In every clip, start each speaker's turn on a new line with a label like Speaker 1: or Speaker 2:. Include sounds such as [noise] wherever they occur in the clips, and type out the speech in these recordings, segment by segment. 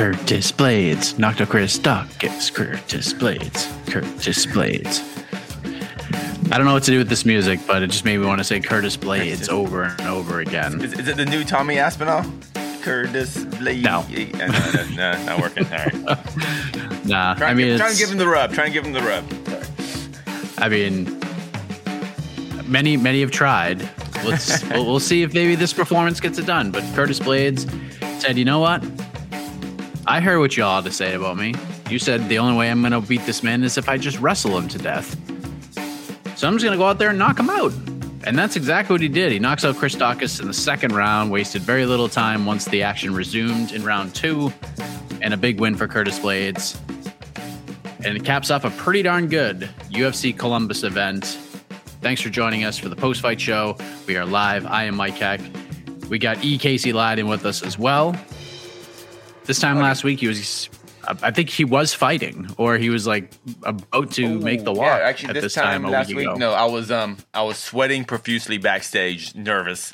Speaker 1: Curtis Blaydes. Knocked out Chris Daukaus. Curtis Blaydes. Curtis Blaydes. I don't know what to do with this music, but it just made me want to say Curtis Blaydes over and over again.
Speaker 2: Is, is it the new Tommy Aspinall? Curtis Blaydes.
Speaker 1: No. [laughs]
Speaker 2: No, no, no, not working. All right. [laughs]
Speaker 1: Nah,
Speaker 2: Try,
Speaker 1: I mean,
Speaker 2: try
Speaker 1: it's,
Speaker 2: and give him the rub. Try and give him the rub.
Speaker 1: I mean, many many have tried. Let's we'll, we'll see if maybe this performance gets it done. But Curtis Blaydes said, "You know what? I heard what y'all had to say about me. You said the only way I'm going to beat this man is if I just wrestle him to death. So I'm just going to go out there and knock him out." And that's exactly what he did. He knocks out Chris Daukaus in the second round, wasted very little time once the action resumed in round two, and a big win for Curtis Blaydes. And it caps off a pretty darn good UFC Columbus event. Thanks for joining us for the post fight show. We are live. I am Mike Heck. We got E. Casey Leydon with us as well. This time last week, he was, I think he was fighting, or he was like about to make the walk.
Speaker 2: Yeah, actually,
Speaker 1: at
Speaker 2: this,
Speaker 1: this
Speaker 2: time,
Speaker 1: a
Speaker 2: last
Speaker 1: week
Speaker 2: week, no, I was um, I was sweating profusely backstage, nervous.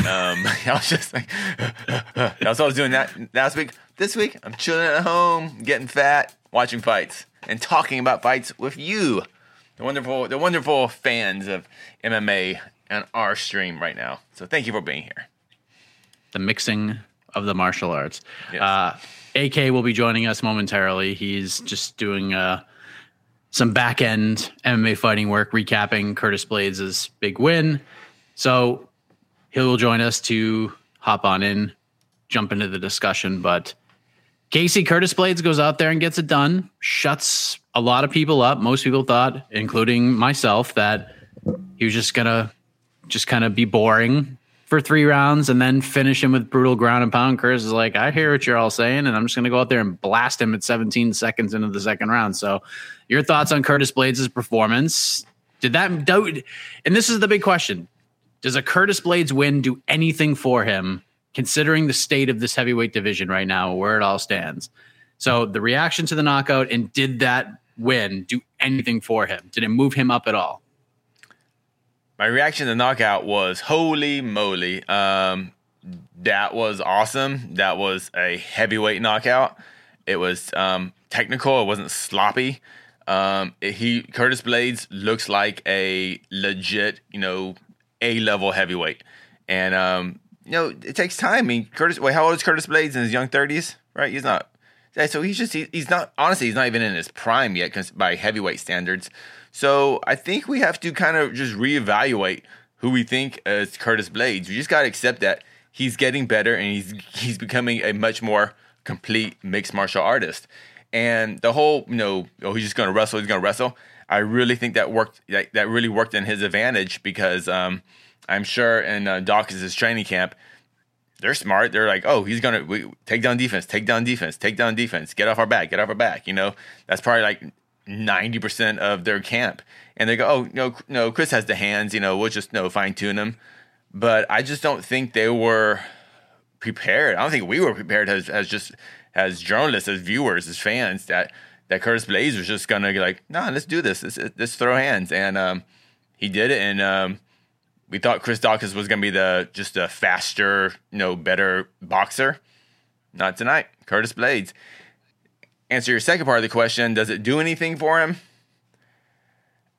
Speaker 2: Um, [laughs] I was just like, [laughs] that's what I was doing that last week. This week, I'm chilling at home, getting fat, watching fights, and talking about fights with you, the wonderful, the wonderful fans of MMA on our stream right now. So thank you for being here.
Speaker 1: the mixing of the martial arts.
Speaker 2: Yes.
Speaker 1: Uh, AK will be joining us momentarily. He's just doing uh, some back end MMA fighting work, recapping Curtis Blaydes' big win. So he will join us to hop on in, jump into the discussion. But Casey Curtis Blaydes goes out there and gets it done, shuts a lot of people up. Most people thought, including myself, that he was just gonna just kind of be boring for three rounds and then finish him with brutal ground and pound. Curtis is like, I hear what you're all saying, and I'm just going to go out there and blast him at 17 seconds into the second round. So, your thoughts on Curtis Blaydes' performance? Did that? And this is the big question: Does a Curtis Blaydes win do anything for him, considering the state of this heavyweight division right now, where it all stands? So, the reaction to the knockout and did that win do anything for him? Did it move him up at all?
Speaker 2: My reaction to knockout was holy moly. Um, that was awesome. That was a heavyweight knockout. It was um, technical. It wasn't sloppy. Um, he Curtis Blaydes looks like a legit, you know, A level heavyweight. And um, you know, it takes time. I mean, Curtis. Wait, how old is Curtis Blaydes in his young thirties? Right? He's not. So he's just he, he's not honestly he's not even in his prime yet 'cause by heavyweight standards. So I think we have to kind of just reevaluate who we think is Curtis Blaydes. We just got to accept that he's getting better and he's he's becoming a much more complete mixed martial artist. And the whole, you know, oh, he's just going to wrestle, he's going to wrestle. I really think that worked. That, that really worked in his advantage because um, I'm sure in uh, Daukaus' training camp, they're smart. They're like, oh, he's gonna we, take down defense, take down defense, take down defense, get off our back, get off our back. You know, that's probably like ninety percent of their camp. And they go, oh, no, no, Chris has the hands. You know, we'll just no fine tune him. But I just don't think they were prepared. I don't think we were prepared as as just as journalists, as viewers, as fans that that Curtis Blaydes was just gonna be like, nah, let's do this. Let's, let's throw hands. And um, he did it. And um, we thought Chris Daukaus was gonna be the just a faster, you know, better boxer. Not tonight. Curtis Blaydes. Answer your second part of the question. Does it do anything for him?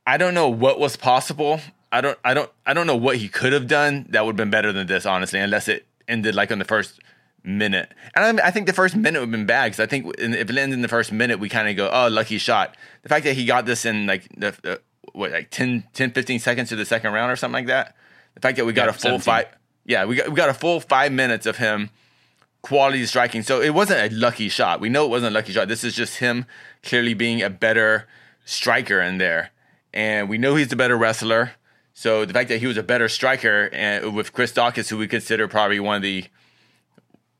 Speaker 2: I don't know what was possible. I don't I don't I don't know what he could have done that would have been better than this, honestly, unless it ended like on the first minute. And I, I think the first minute would have been bad because I think if it ends in the first minute, we kind of go, oh, lucky shot. The fact that he got this in like the, the what like 10, 10, 15 seconds to the second round or something like that. The fact that we got yeah, a full 17. five, yeah, we got we got a full five minutes of him quality striking. So it wasn't a lucky shot. We know it wasn't a lucky shot. This is just him clearly being a better striker in there, and we know he's the better wrestler. So the fact that he was a better striker and with Chris Daukaus, who we consider probably one of the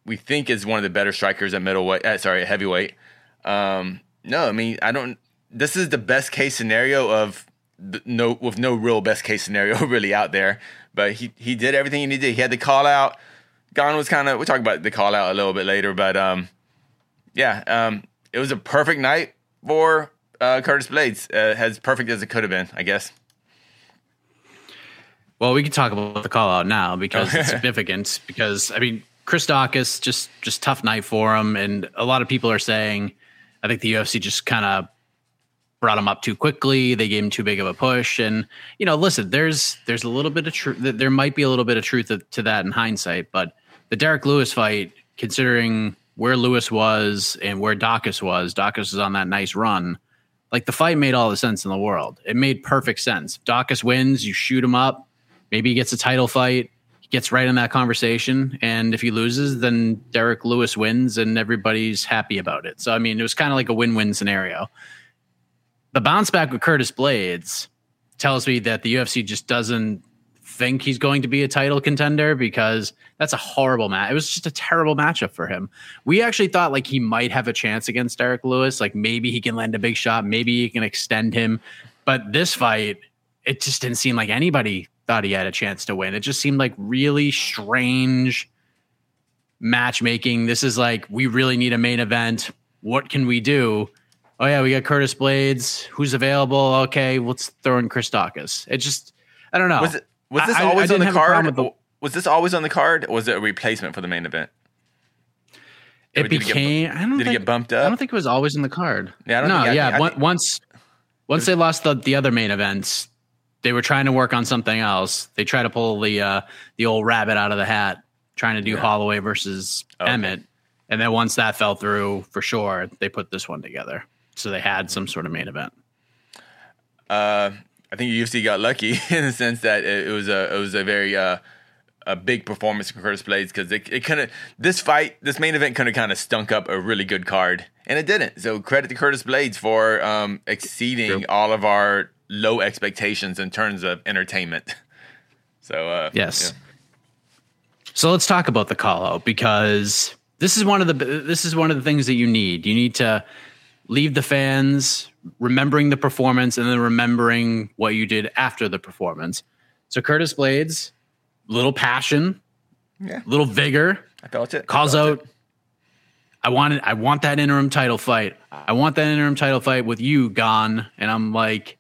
Speaker 2: we think is one of the better strikers at middleweight. Uh, sorry, at heavyweight. Um, no, I mean I don't. This is the best case scenario of no with no real best case scenario [laughs] really out there. But he he did everything he needed. To. He had the call out. Gane was kind of. We'll talk about the call out a little bit later, but um, yeah, um, it was a perfect night for uh, Curtis Blaydes. Uh, as perfect as it could have been, I guess.
Speaker 1: Well, we can talk about the call out now because it's [laughs] significant. Because I mean, Chris Daukaus just just tough night for him, and a lot of people are saying, I think the UFC just kind of brought him up too quickly. They gave him too big of a push, and you know, listen, there's there's a little bit of truth. There might be a little bit of truth to that in hindsight, but the Derek Lewis fight, considering where Lewis was and where Daukaus was, Daukaus was on that nice run. Like the fight made all the sense in the world. It made perfect sense. Daukaus wins, you shoot him up. Maybe he gets a title fight gets right in that conversation. And if he loses, then Derek Lewis wins and everybody's happy about it. So, I mean, it was kind of like a win win scenario. The bounce back with Curtis Blaydes tells me that the UFC just doesn't think he's going to be a title contender because that's a horrible match. It was just a terrible matchup for him. We actually thought like he might have a chance against Derek Lewis. Like maybe he can land a big shot, maybe he can extend him. But this fight, it just didn't seem like anybody thought he had a chance to win. It just seemed like really strange matchmaking. This is like, we really need a main event. What can we do? Oh, yeah, we got Curtis Blaydes. Who's available? Okay, let's throw in Chris Daukaus. It just, I don't know.
Speaker 2: Was, it, was this I, always I on the card? The, was this always on the card? Or was it a replacement for the main event?
Speaker 1: It became. Get, I don't.
Speaker 2: Did
Speaker 1: think,
Speaker 2: it get bumped up?
Speaker 1: I don't think it was always in the card.
Speaker 2: Yeah,
Speaker 1: no,
Speaker 2: think,
Speaker 1: yeah.
Speaker 2: Think,
Speaker 1: once, once they lost the the other main events, they were trying to work on something else. They try to pull the uh, the old rabbit out of the hat, trying to do yeah. Holloway versus okay. Emmett, and then once that fell through for sure, they put this one together. So they had some sort of main event.
Speaker 2: Uh, I think UFC got lucky [laughs] in the sense that it, it was a it was a very uh, a big performance from Curtis Blaydes because it, it kind of this fight this main event kind of kind of stunk up a really good card and it didn't. So credit to Curtis Blaydes for um, exceeding all of our low expectations in terms of entertainment. [laughs] So uh,
Speaker 1: yes. Yeah. So let's talk about the call out because this is one of the this is one of the things that you need. You need to leave the fans remembering the performance and then remembering what you did after the performance. So Curtis Blaydes, little passion, yeah, little vigor.
Speaker 2: I felt it.
Speaker 1: Calls
Speaker 2: felt
Speaker 1: out. It. I wanted. I want that interim title fight. I want that interim title fight with you, Gane. And I'm like,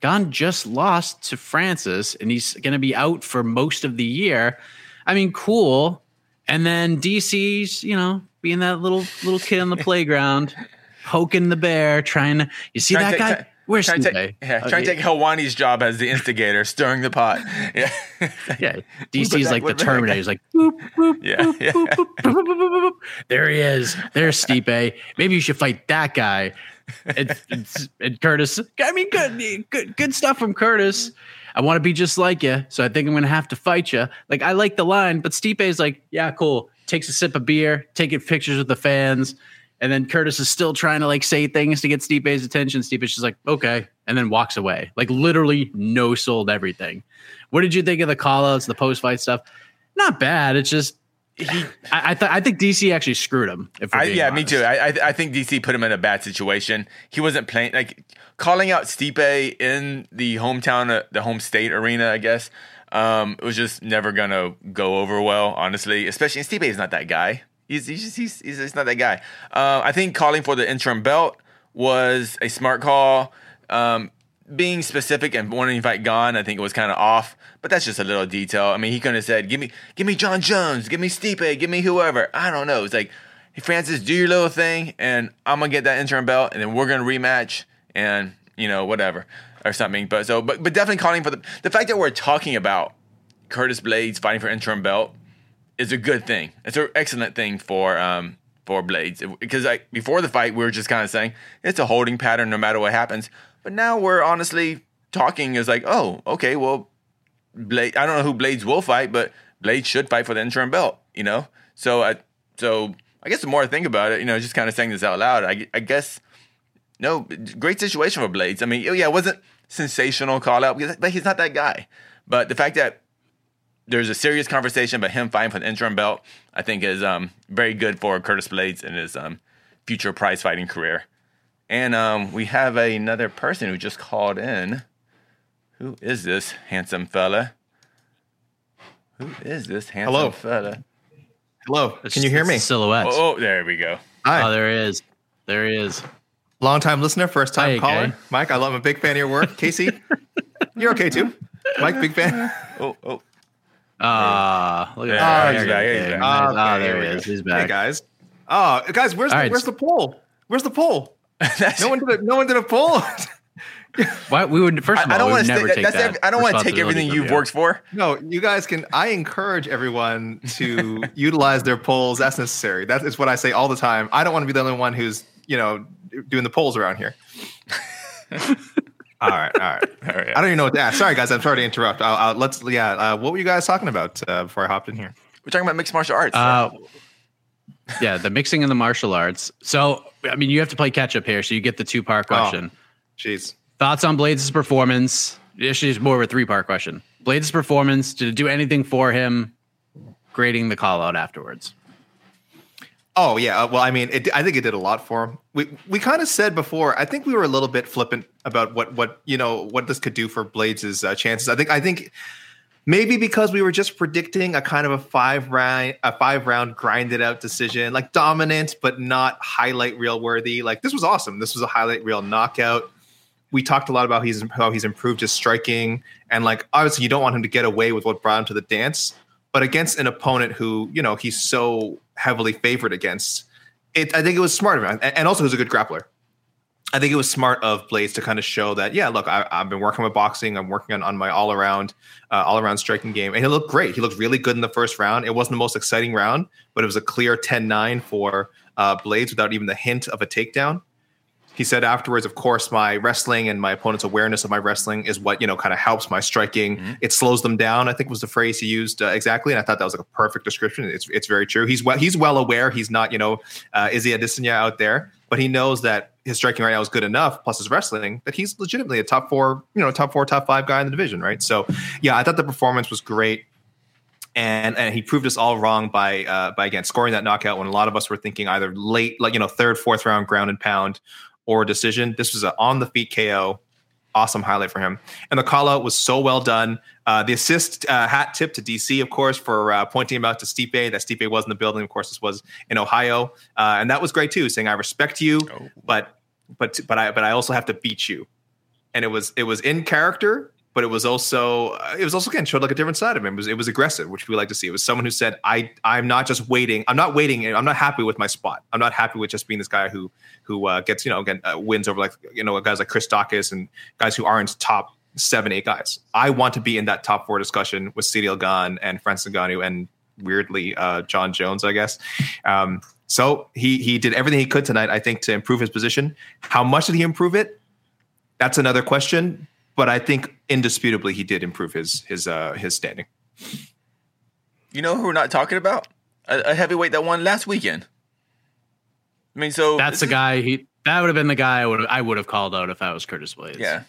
Speaker 1: Gane just lost to Francis and he's going to be out for most of the year. I mean, cool. And then DC's, you know, being that little little kid on the [laughs] playground, poking the bear, trying to. You see that guy? Where's
Speaker 2: trying to take, yeah, trying to take Helwani's job as the instigator, stirring the pot. [laughs] Yeah,
Speaker 1: yeah. [laughs] DC's like the Terminator. [laughs] He's like, boop, boop, yeah, boop, yeah. Boop, boop, boop, there he is. There's Stipe. Maybe you should fight that guy. It's, it's, and Curtis. I mean, good, good, good stuff from Curtis. I want to be just like you, so I think I'm gonna have to fight you. Like I like the line, but Stipe is like, yeah, cool. Takes a sip of beer, taking pictures with the fans, and then Curtis is still trying to like say things to get Stipe's attention. Stipe's just like, okay, and then walks away. Like literally no sold everything. What did you think of the call outs, the post fight stuff? Not bad. It's just he, I, I, th- I think DC actually screwed him. If
Speaker 2: I, yeah, honest. me too. I, I, I think DC put him in a bad situation. He wasn't playing like calling out Stipe in the hometown, uh, the home state arena. I guess um, it was just never gonna go over well, honestly. Especially Stipe is not that guy. He's he's just, he's, he's, he's not that guy. Uh, I think calling for the interim belt was a smart call. Um, being specific and wanting to fight Gane, I think it was kind of off. But that's just a little detail. I mean, he could have said, "Give me, give me Jon Jones, give me Stipe, give me whoever." I don't know. It's like, hey, Francis, do your little thing, and I'm gonna get that interim belt, and then we're gonna rematch, and you know, whatever or something. But so, but but definitely calling for the the fact that we're talking about Curtis Blaydes fighting for interim belt is a good thing. It's an excellent thing for um for Blaydes because like before the fight, we were just kind of saying it's a holding pattern no matter what happens. But now we're honestly talking is like, oh, okay, well, Blade. I don't know who Blaydes will fight, but Blaydes should fight for the interim belt. You know, so I so I guess the more I think about it, you know, just kind of saying this out loud, I, I guess no, great situation for Blaydes. I mean, yeah, it wasn't sensational call out but he's not that guy. But the fact that there's a serious conversation but him fighting for the interim belt, I think is um, very good for Curtis Blaydes in his um, future prize fighting career. And um, we have another person who just called in. Who is this handsome fella? Who is this handsome Hello. fella?
Speaker 3: Hello. It's Can you hear me?
Speaker 1: Silhouette.
Speaker 2: Oh, oh, there we go.
Speaker 1: Hi. Oh, there he is. There he is.
Speaker 3: Long time listener, first time Hi, caller. Okay. Mike, I love. I'm a big fan of your work. Casey, you're okay too. Mike, big fan.
Speaker 2: Oh, oh.
Speaker 1: Ah, uh, look at that.
Speaker 3: Oh, he's back. He's back.
Speaker 1: Okay, oh, there he is. He's back.
Speaker 3: Hey guys. Oh, guys, where's the, right. where's the poll? Where's the poll? [laughs] no one did a, no one did a poll. [laughs]
Speaker 1: Why we would first of all, I don't want to take that.
Speaker 2: I don't want to take everything you've you. worked for.
Speaker 3: No, you guys can. I encourage everyone to [laughs] utilize their polls as necessary. That is what I say all the time. I don't want to be the only one who's you know doing the polls around here. All right, all right, all right. I don't even know what to ask. Sorry, guys. I'm sorry to interrupt. I'll, I'll, let's. Yeah. Uh, what were you guys talking about uh, before I hopped in here?
Speaker 2: We're talking about mixed martial arts.
Speaker 1: Uh, yeah, the mixing and the martial arts. So, I mean, you have to play catch up here. So you get the two part oh, question.
Speaker 3: Jeez.
Speaker 1: Thoughts on Blaydes' performance? Actually, it's more of a three part question. Blaydes' performance, did it do anything for him grading the call out afterwards?
Speaker 3: Oh yeah, uh, well, I mean, it, I think it did a lot for him. We we kind of said before. I think we were a little bit flippant about what what you know what this could do for Blaydes' uh, chances. I think I think maybe because we were just predicting a kind of a five round a five round grinded out decision like dominant but not highlight reel worthy like this was awesome this was a highlight reel knockout we talked a lot about he's, how he's improved his striking and like obviously you don't want him to get away with what brought him to the dance but against an opponent who you know he's so heavily favored against it i think it was smart of him and also he's a good grappler I think it was smart of Blaydes to kind of show that, yeah, look, I, have been working with boxing. I'm working on, on my all around, uh, all around striking game, and he looked great. He looked really good in the first round. It wasn't the most exciting round, but it was a clear 10-9 for uh, Blaydes without even the hint of a takedown. He said afterwards, of course, my wrestling and my opponent's awareness of my wrestling is what you know kind of helps my striking. Mm-hmm. It slows them down. I think was the phrase he used uh, exactly, and I thought that was like a perfect description. It's it's very true. He's well he's well aware. He's not you know uh, Izzy Adesanya out there, but he knows that his striking right now is good enough, plus his wrestling, that he's legitimately a top four, you know, top four, top five guy in the division, right? So, yeah, I thought the performance was great, and and he proved us all wrong by uh, by again scoring that knockout when a lot of us were thinking either late, like you know, third, fourth round ground and pound or decision. This was an on the feet KO awesome highlight for him. And the call out was so well done. Uh, the assist uh, hat tip to DC, of course, for uh, pointing him out to Stipe. That Stipe was in the building. Of course, this was in Ohio, uh, and that was great too. Saying I respect you, oh. but but but I but I also have to beat you. And it was it was in character but it was also it was also again showed like a different side of him. It was it was aggressive, which we like to see. It was someone who said, "I I'm not just waiting. I'm not waiting. I'm not happy with my spot. I'm not happy with just being this guy who who uh, gets you know again uh, wins over like you know guys like Chris Daukaus and guys who aren't top seven eight guys. I want to be in that top four discussion with Ciryl Gane and Francis Ngannou and weirdly uh, Jon Jones, I guess. Um, so he he did everything he could tonight, I think, to improve his position. How much did he improve it? That's another question but I think indisputably he did improve his his uh, his standing.
Speaker 2: You know who we're not talking about? A, a heavyweight that won last weekend. I mean, so
Speaker 1: That's the guy. He that would have been the guy I would I would have called out if I was Curtis Blaydes.
Speaker 2: Yeah,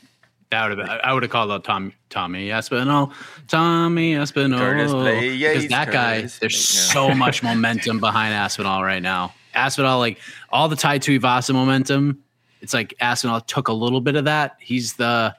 Speaker 1: that would have been. I would have called out Tom Tommy Aspinall, Tommy Aspinall,
Speaker 2: Curtis Blaydes,
Speaker 1: because that guy.
Speaker 2: Curtis
Speaker 1: There's
Speaker 2: yeah.
Speaker 1: so much [laughs] momentum behind Aspinall right now. Aspinall, like all the Tai Tuivasa momentum, it's like Aspinall took a little bit of that. He's the,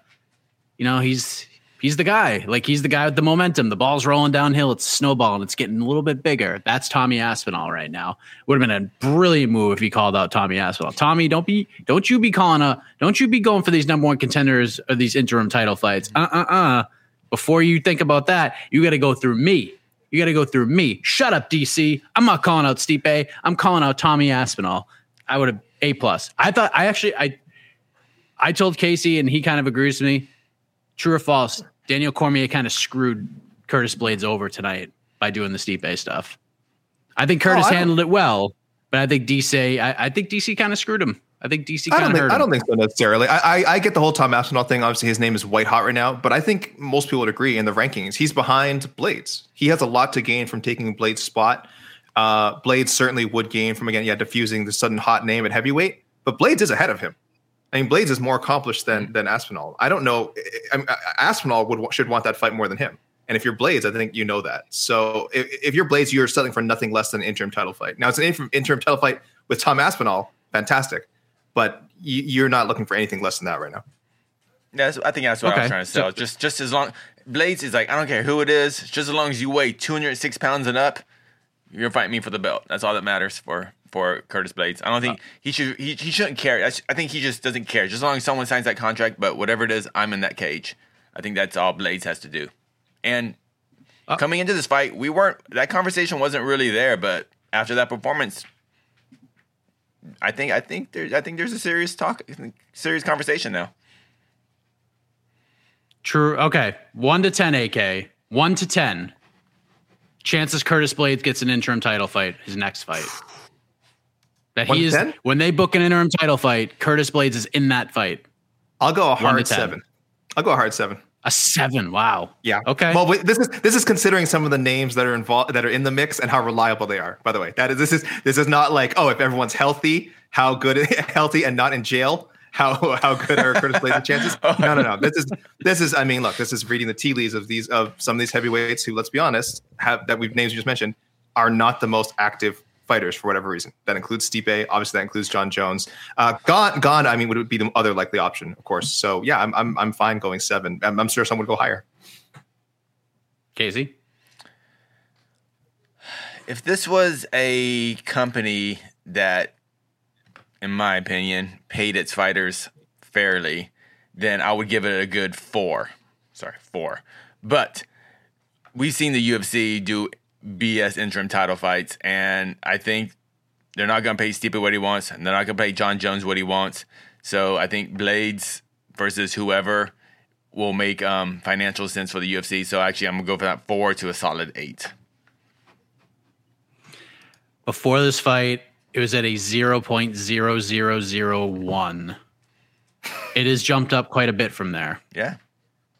Speaker 1: you know, he's he's the guy. Like he's the guy with the momentum. The ball's rolling downhill. It's snowballing. It's getting a little bit bigger. That's Tommy Aspinall right now. Would have been a brilliant move if he called out Tommy Aspinall. Tommy, don't be, don't you be calling a, don't you be going for these number one contenders or these interim title fights. Uh uh uh. Before you think about that, you got to go through me. You got to go through me. Shut up, DC. I'm not calling out Stipe. I'm calling out Tommy Aspinall. I would have a plus. I thought I actually I I told Casey and he kind of agrees with me. True or false? Daniel Cormier kind of screwed Curtis Blaydes over tonight by doing the Stipe stuff. I think Curtis
Speaker 3: Oh, I
Speaker 1: handled it well, but I think DC I, I think DC kind of screwed him. I think DC
Speaker 3: I
Speaker 1: kind
Speaker 3: don't,
Speaker 1: of
Speaker 3: think,
Speaker 1: hurt
Speaker 3: I don't think so necessarily. I, I, I get the whole Tom Aspinall thing. Obviously, his name is white hot right now, but I think most people would agree in the rankings, he's behind Blaydes. He has a lot to gain from taking Blaydes' spot. Uh, Blaydes certainly would gain from again, yeah, diffusing the sudden hot name at heavyweight, but Blaydes is ahead of him. I mean, Blaydes is more accomplished than than Aspinall. I don't know. I, I, Aspinall would should want that fight more than him. And if you're Blaydes, I think you know that. So if, if you're Blaydes, you're settling for nothing less than an interim title fight. Now it's an interim, interim title fight with Tom Aspinall, fantastic, but you, you're not looking for anything less than that right now.
Speaker 2: That's, I think that's what I
Speaker 1: Okay.
Speaker 2: was trying to sell.
Speaker 1: So-
Speaker 2: just just as long Blaydes is like, I don't care who it is, just as long as you weigh 206 pounds and up, you're fighting me for the belt. That's all that matters for for Curtis Blaydes. I don't think he should he, he shouldn't care. I think he just doesn't care. Just as long as someone signs that contract, but whatever it is, I'm in that cage. I think that's all Blaydes has to do. And
Speaker 1: Uh,
Speaker 2: coming into this fight, we weren't that conversation wasn't really there, but after that performance, I think I think there I think there's a serious talk serious conversation now.
Speaker 1: True. Okay. One to 10 AK. One to 10. Chances Curtis Blaydes gets an interim title fight, his next fight. That he is when they book an interim title fight, Curtis Blaydes is in that fight.
Speaker 3: I'll go a hard seven. I'll go a hard seven.
Speaker 1: A seven. Wow.
Speaker 3: Yeah.
Speaker 1: Okay.
Speaker 3: Well, this is this is considering some of the names that are involved that are in the mix and how reliable they are. By the way, that is this is this is not like oh if everyone's healthy, how good [laughs] healthy and not in jail, how how good are Curtis Blaydes' [laughs] chances? Oh. No, no, no. This is this is I mean look, this is reading the tea leaves of these of some of these heavyweights who let's be honest have that we've names you just mentioned are not the most active fighters for whatever reason. That includes Stipe, obviously that includes Jon Jones. Uh, Gane, Gane. I mean, would be the other likely option, of course. So yeah, I'm I'm I'm fine going seven. I'm, I'm sure someone would go higher.
Speaker 1: Casey.
Speaker 2: if this was a company that, in my opinion, paid its fighters fairly, then I would give it a good four. Sorry, four. But we've seen the UFC do BS interim title fights, and I think they're not going to pay Stipe what he wants, and they're not going to pay Jon Jones what he wants. So I think Blaydes versus whoever will make um, financial sense for the UFC. So actually, I'm going to go for that four to a solid eight.
Speaker 1: Before this fight, it was at a 0.0001. It has jumped up quite a bit from there.
Speaker 2: Yeah.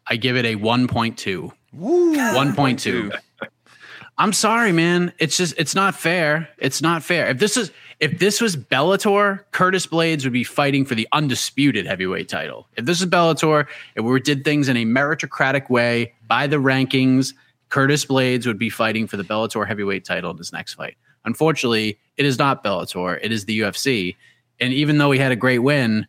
Speaker 1: I give it a 1.2. 1.2. I'm sorry, man. It's just it's not fair. It's not fair. If this is if this was Bellator, Curtis Blaydes would be fighting for the undisputed heavyweight title. If this is Bellator, if we did things in a meritocratic way by the rankings, Curtis Blaydes would be fighting for the Bellator heavyweight title in his next fight. Unfortunately, it is not Bellator. It is the UFC. And even though he had a great win,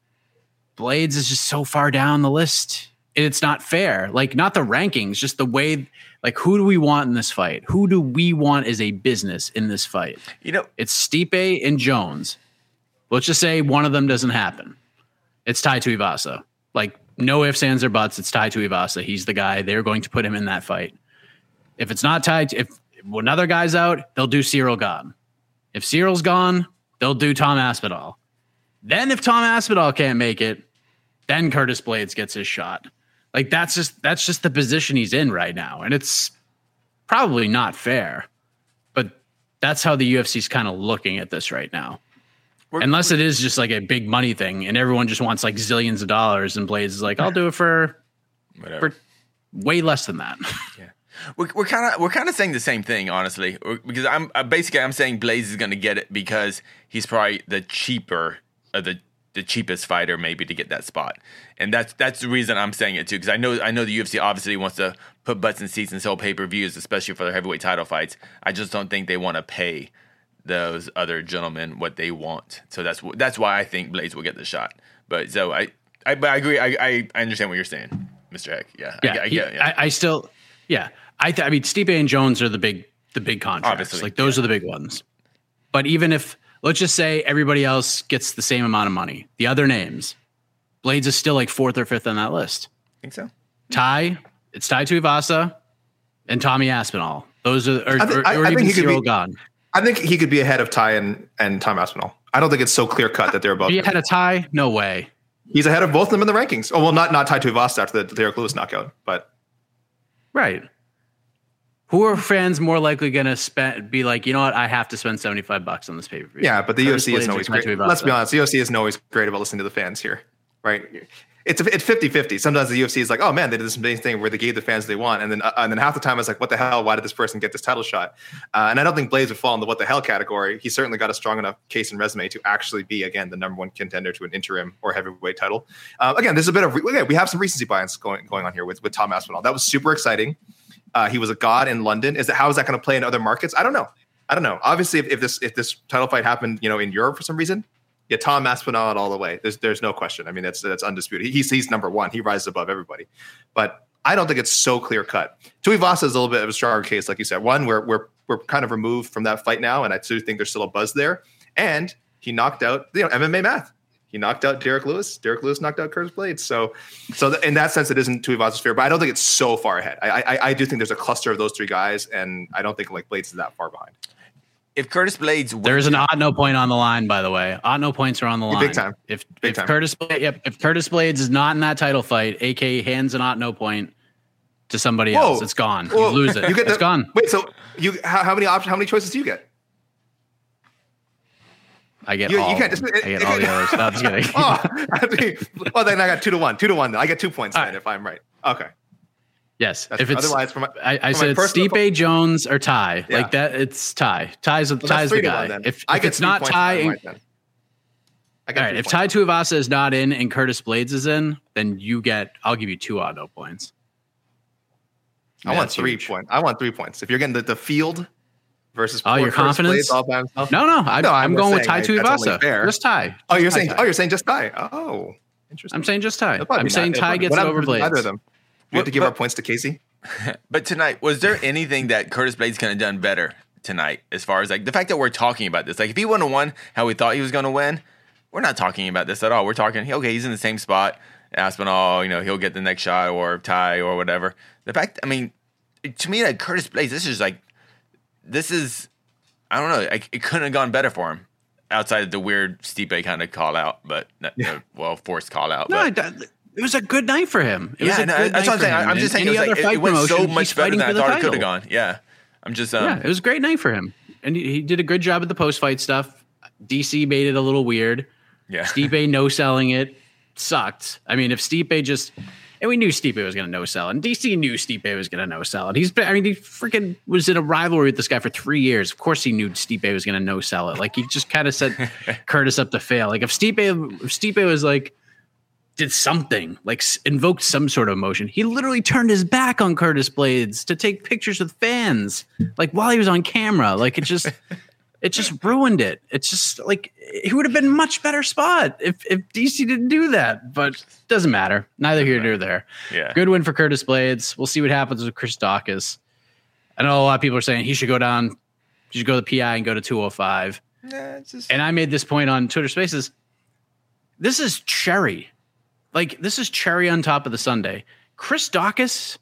Speaker 1: Blaydes is just so far down the list. It's not fair. Like not the rankings, just the way like who do we want in this fight? Who do we want as a business in this fight?
Speaker 2: You know,
Speaker 1: It's Stipe and Jones. Let's just say one of them doesn't happen. It's Tai Tuivasa. Like no ifs, ands, or buts. It's Tai Tuivasa. He's the guy. They're going to put him in that fight. If it's not Tai, if another guy's out, they'll do Ciryl Gane. If Ciryl's gone, they'll do Tom Aspinall. Then if Tom Aspinall can't make it, then Curtis Blaydes gets his shot. Like that's just that's just the position he's in right now, and it's probably not fair. But that's how the UFC's kind of looking at this right now.
Speaker 2: We're-
Speaker 1: Unless it is just like a big money thing, and everyone just wants like zillions of dollars, and Blaydes is like, "I'll do it for
Speaker 2: Whatever.
Speaker 1: for way less than that. [laughs]
Speaker 2: We're, we're kind of we're kind of saying the same thing, honestly, because I'm uh, basically I'm saying Blaydes is going to get it because he's probably the cheaper, uh, the the cheapest fighter maybe to get that spot, and that's that's the reason I'm saying it too. Because I know I know the UFC obviously wants to put butts in seats and sell pay per views, especially for their heavyweight title fights. I just don't think they want to pay those other gentlemen what they want. So that's that's why I think Blaydes will get the shot. But so I I, but I agree. I, I I understand what you're saying, Mr. Heck. Yeah,
Speaker 1: Yeah,
Speaker 2: I, I
Speaker 1: he-
Speaker 2: Yeah.
Speaker 1: I, I still, yeah, I, th- I mean, Stipe and Jones are the big, the big contracts.
Speaker 2: Obviously,
Speaker 1: like those are the big ones. But even if let's just say everybody else gets the same amount of money, the other names, Blaydes is still like fourth or fifth on that list.
Speaker 2: think so.
Speaker 1: Tai, it's Tai Tuivasa and Tommy Aspinall. Those are, or,
Speaker 3: I think-
Speaker 1: or, or
Speaker 3: I
Speaker 1: even
Speaker 3: think he could
Speaker 1: Ciryl
Speaker 3: be-
Speaker 1: Gane.
Speaker 3: I think he could be ahead of Tai and, and Tom Aspinall. I don't think it's so clear cut that they're above.
Speaker 1: Be ahead of Tai? No way.
Speaker 3: He's ahead of both of them in the rankings. Oh well, not not Tai Tuivasa after the Derek Lewis knockout, but
Speaker 1: Right. Who are fans more likely going to spend? Be like, you know what? I have to spend seventy five bucks on this pay per view.
Speaker 3: yeah, but the
Speaker 1: Curtis
Speaker 3: UFC isn't always great. Let's be honest, the UFC isn't always great about listening to the fans here, right? It's it's 50-50. Sometimes the UFC is like, oh man, they did this amazing thing where they gave the fans what they want, and then uh, and then half the time it's like, what the hell? Why did this person get this title shot? Uh, and I don't think Blaydes would fall in the what the hell category. He certainly got a strong enough case and resume to actually be again the number one contender to an interim or heavyweight title. Uh, again, there's a bit of re- again, we have some recency bias going going on here with with Tom Aspinall. That was super exciting. Uh, he was a god in London. Is that how is that going to play in other markets? I don't know. I don't know. Obviously, if, if this if this title fight happened, you know, in Europe for some reason, yeah, Tom Aspinall all the way. There's there's no question. I mean, that's that's undisputed. He's he's number one. He rises above everybody. But I don't think it's so clear cut. Tui Tuivasa is a little bit of a stronger case, like you said. One, we're we're we're kind of removed from that fight now, and I do think there's still a buzz there. And he knocked out you know MMA math. He knocked out Derek Lewis. Derek Lewis knocked out Curtis Blaydes. So, so th- in that sense, it isn't Tuivasa's fair. But I don't think it's so far ahead. I, I I do think there's a cluster of those three guys, and I don't think like Blaydes is that far behind.
Speaker 2: If Curtis Blaydes,
Speaker 1: There's an odd no point on the line, by the way. Odd no points are on the line.
Speaker 3: big time.
Speaker 1: If
Speaker 3: Big
Speaker 1: if
Speaker 3: time.
Speaker 1: Curtis Bla- yep, if Curtis Blaydes is not in that title fight, AK hands an odd no point to somebody
Speaker 3: Whoa.
Speaker 1: else. It's gone.
Speaker 3: Whoa.
Speaker 1: You lose it.
Speaker 3: You get
Speaker 1: it's
Speaker 3: the,
Speaker 1: gone.
Speaker 3: Wait, so you how, how many options? How many choices do you get?
Speaker 1: I get
Speaker 3: You,
Speaker 1: all.
Speaker 3: you can't just.
Speaker 1: them. I get all the others. No, I'm just kidding.
Speaker 3: oh, [laughs] I mean, well, then I got two to one. Two to one. Then I get two points then
Speaker 1: right.
Speaker 3: if I'm right. Okay.
Speaker 1: yes.
Speaker 3: That's,
Speaker 1: If it's
Speaker 3: otherwise, for my,
Speaker 1: I, I said it's
Speaker 3: personal
Speaker 1: Jones or Tai.
Speaker 3: Yeah.
Speaker 1: Like that. It's Tai. Tai's
Speaker 3: well,
Speaker 1: Tai's the guy.
Speaker 3: one.
Speaker 1: If, if it's not
Speaker 3: Tai,
Speaker 1: and,
Speaker 3: right then. I get
Speaker 1: all right. If. Tai Tuivasa is not in and Curtis Blaydes is in, then you get. I'll give you two auto points.
Speaker 3: I want three
Speaker 1: huge.
Speaker 3: points. I want three points. If you're getting the, the field versus
Speaker 1: Oh, your
Speaker 3: first
Speaker 1: confidence?
Speaker 3: all by himself.
Speaker 1: No, no. I,
Speaker 3: No,
Speaker 1: I'm,
Speaker 3: I'm
Speaker 1: going with
Speaker 3: saying
Speaker 1: Tai
Speaker 3: I-
Speaker 1: Tuivasa. Just Tai.
Speaker 3: Oh, you're
Speaker 1: Just
Speaker 3: saying.
Speaker 1: Tai.
Speaker 3: Oh, you're saying just Tai. Oh, interesting.
Speaker 1: I'm saying just
Speaker 3: Tai.
Speaker 1: I'm
Speaker 3: be
Speaker 1: saying
Speaker 3: not- Tai
Speaker 1: gets
Speaker 3: what
Speaker 1: it
Speaker 3: happens
Speaker 1: over
Speaker 3: with
Speaker 1: Blaydes.
Speaker 3: Either of them. We have to
Speaker 2: But-
Speaker 3: give our points to Casey. [laughs]
Speaker 2: But tonight, was there anything that Curtis Blaydes could have done better tonight? As far as like the fact that we're talking about this, like if he wouldn't have won how we thought he was going to win, we're not talking about this at all. We're talking, okay, he's in the same spot. Aspinall, you know, he'll get the next shot or Tai or whatever. The fact, I mean, to me, like Curtis Blaydes, this is like, this is, I don't know, like, it couldn't have gone better for him outside of the weird Stipe kind of call out, but uh, well, forced call out.
Speaker 1: No,
Speaker 2: but,
Speaker 1: it was a good night for him. It was
Speaker 2: yeah,
Speaker 1: a
Speaker 2: no,
Speaker 1: good
Speaker 2: that's
Speaker 1: night
Speaker 2: what I'm saying. I'm just saying, it,
Speaker 1: any
Speaker 2: was like,
Speaker 1: other
Speaker 2: it,
Speaker 1: fight
Speaker 2: it went so much better than I thought it could have gone. Yeah, I'm just, um,
Speaker 1: Yeah, it was a great night for him, and he, he did a good job at the post fight stuff. DC made it a little weird.
Speaker 2: yeah.
Speaker 1: Stipe no selling it sucked. I mean, if Stipe just and we knew Stipe was going to no sell, and DC knew Stipe was going to no sell, and he's been. I mean, he freaking was in a rivalry with this guy for three years. Of course, he knew Stipe was going to no sell it. Like he just kind of set Curtis up to fail. Like if Stipe, if Stipe was like did something like invoked some sort of emotion. He literally turned his back on Curtis Blaydes to take pictures with fans, like while he was on camera. Like it just, it just ruined it. It's just like he would have been much better spot if if DC didn't do that. But doesn't matter. Neither here nor there.
Speaker 2: Yeah.
Speaker 1: Good win for Curtis Blaydes. We'll see what happens with Chris Daukaus. I know a lot of people are saying he should go down. He should go to the PI and go to 205.
Speaker 2: Nah, it's just,
Speaker 1: And I made this point on Twitter Spaces. This is cherry. Like this is cherry on top of the sundae. Chris Daukaus,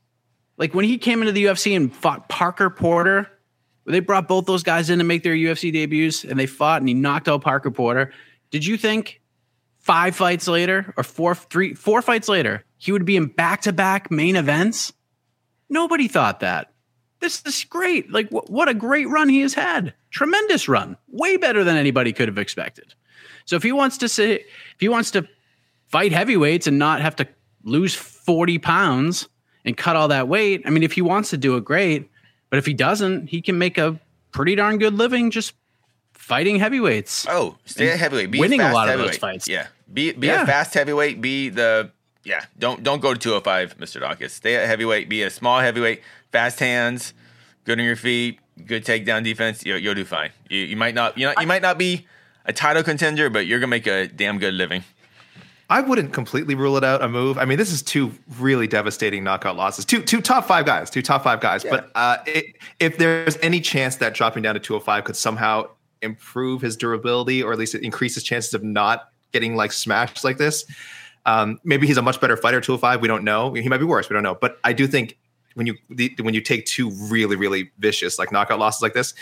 Speaker 1: like when he came into the UFC and fought Parker Porter, they brought both those guys in to make their UFC debuts and they fought and he knocked out Parker Porter. Did you think five fights later or four three four fights later he would be in back-to-back main events? Nobody thought that. This is great. Like wh- what a great run he has had. Tremendous run. Way better than anybody could have expected. So if he wants to say if he wants to fight heavyweights and not have to lose 40 pounds and cut all that weight. I mean, if he wants to do it, great. But if he doesn't, he can make a pretty darn good living just fighting heavyweights.
Speaker 2: Oh, stay at heavyweight. Be
Speaker 1: winning a
Speaker 2: fast
Speaker 1: lot of those fights.
Speaker 2: Yeah. Be be
Speaker 1: Yeah.
Speaker 2: a fast heavyweight. Be the yeah. Don't don't go to 205, Mr. Daukaus. Stay at heavyweight. Be a small heavyweight. Fast hands. Good on your feet. Good takedown defense. You'll, you'll do fine. You, you might not you know you might not be a title contender, but you're gonna make a damn good living.
Speaker 3: I wouldn't completely rule it out a move. I mean, this is two really devastating knockout losses. Two two top five guys, two top five guys. But uh, it, if there's any chance that dropping down to 205 could somehow improve his durability, or at least increase his chances of not getting like smashed like this, um, maybe he's a much better fighter. 205, we don't know. He might be worse. We don't know. But I do think when you the, when you take two really really vicious like knockout losses like this,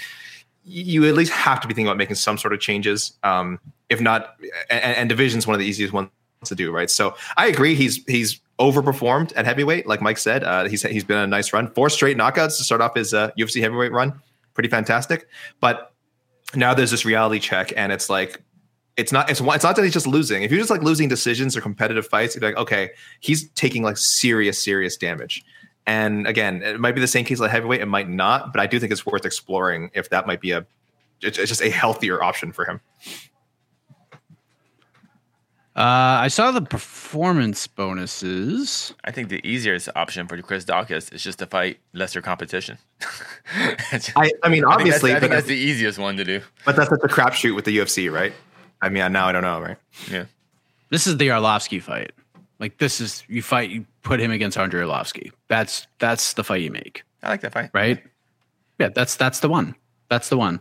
Speaker 3: you at least have to be thinking about making some sort of changes. Um, if not, and, and division's one of the easiest ones to do, right? So I agree. He's he's overperformed at heavyweight, like Mike said. Uh, he's he's been a nice run, four straight knockouts to start off his uh, UFC heavyweight run, pretty fantastic. But now there's this reality check, and it's like it's not it's it's not that he's just losing. If you're just like losing decisions or competitive fights, you're like, okay, he's taking like serious serious damage. And again, it might be the same case like heavyweight, it might not, but I do think it's worth exploring if that might be a it's just a healthier option for him.
Speaker 1: Uh, I saw the performance bonuses.
Speaker 2: I think the easiest option for Chris Daukaus is just to fight lesser competition. [laughs]
Speaker 3: I, I mean, obviously,
Speaker 2: I think
Speaker 3: but,
Speaker 2: that's the easiest one to do.
Speaker 3: but that's such a crapshoot with the UFC, right? I mean, now I don't know, right?
Speaker 2: Yeah.
Speaker 1: This is the Arlovsky fight. Like this is you fight, you put him against Andre Arlovsky. That's that's the fight you make,
Speaker 2: I like that fight.
Speaker 1: right? Yeah, that's that's the one. That's the one.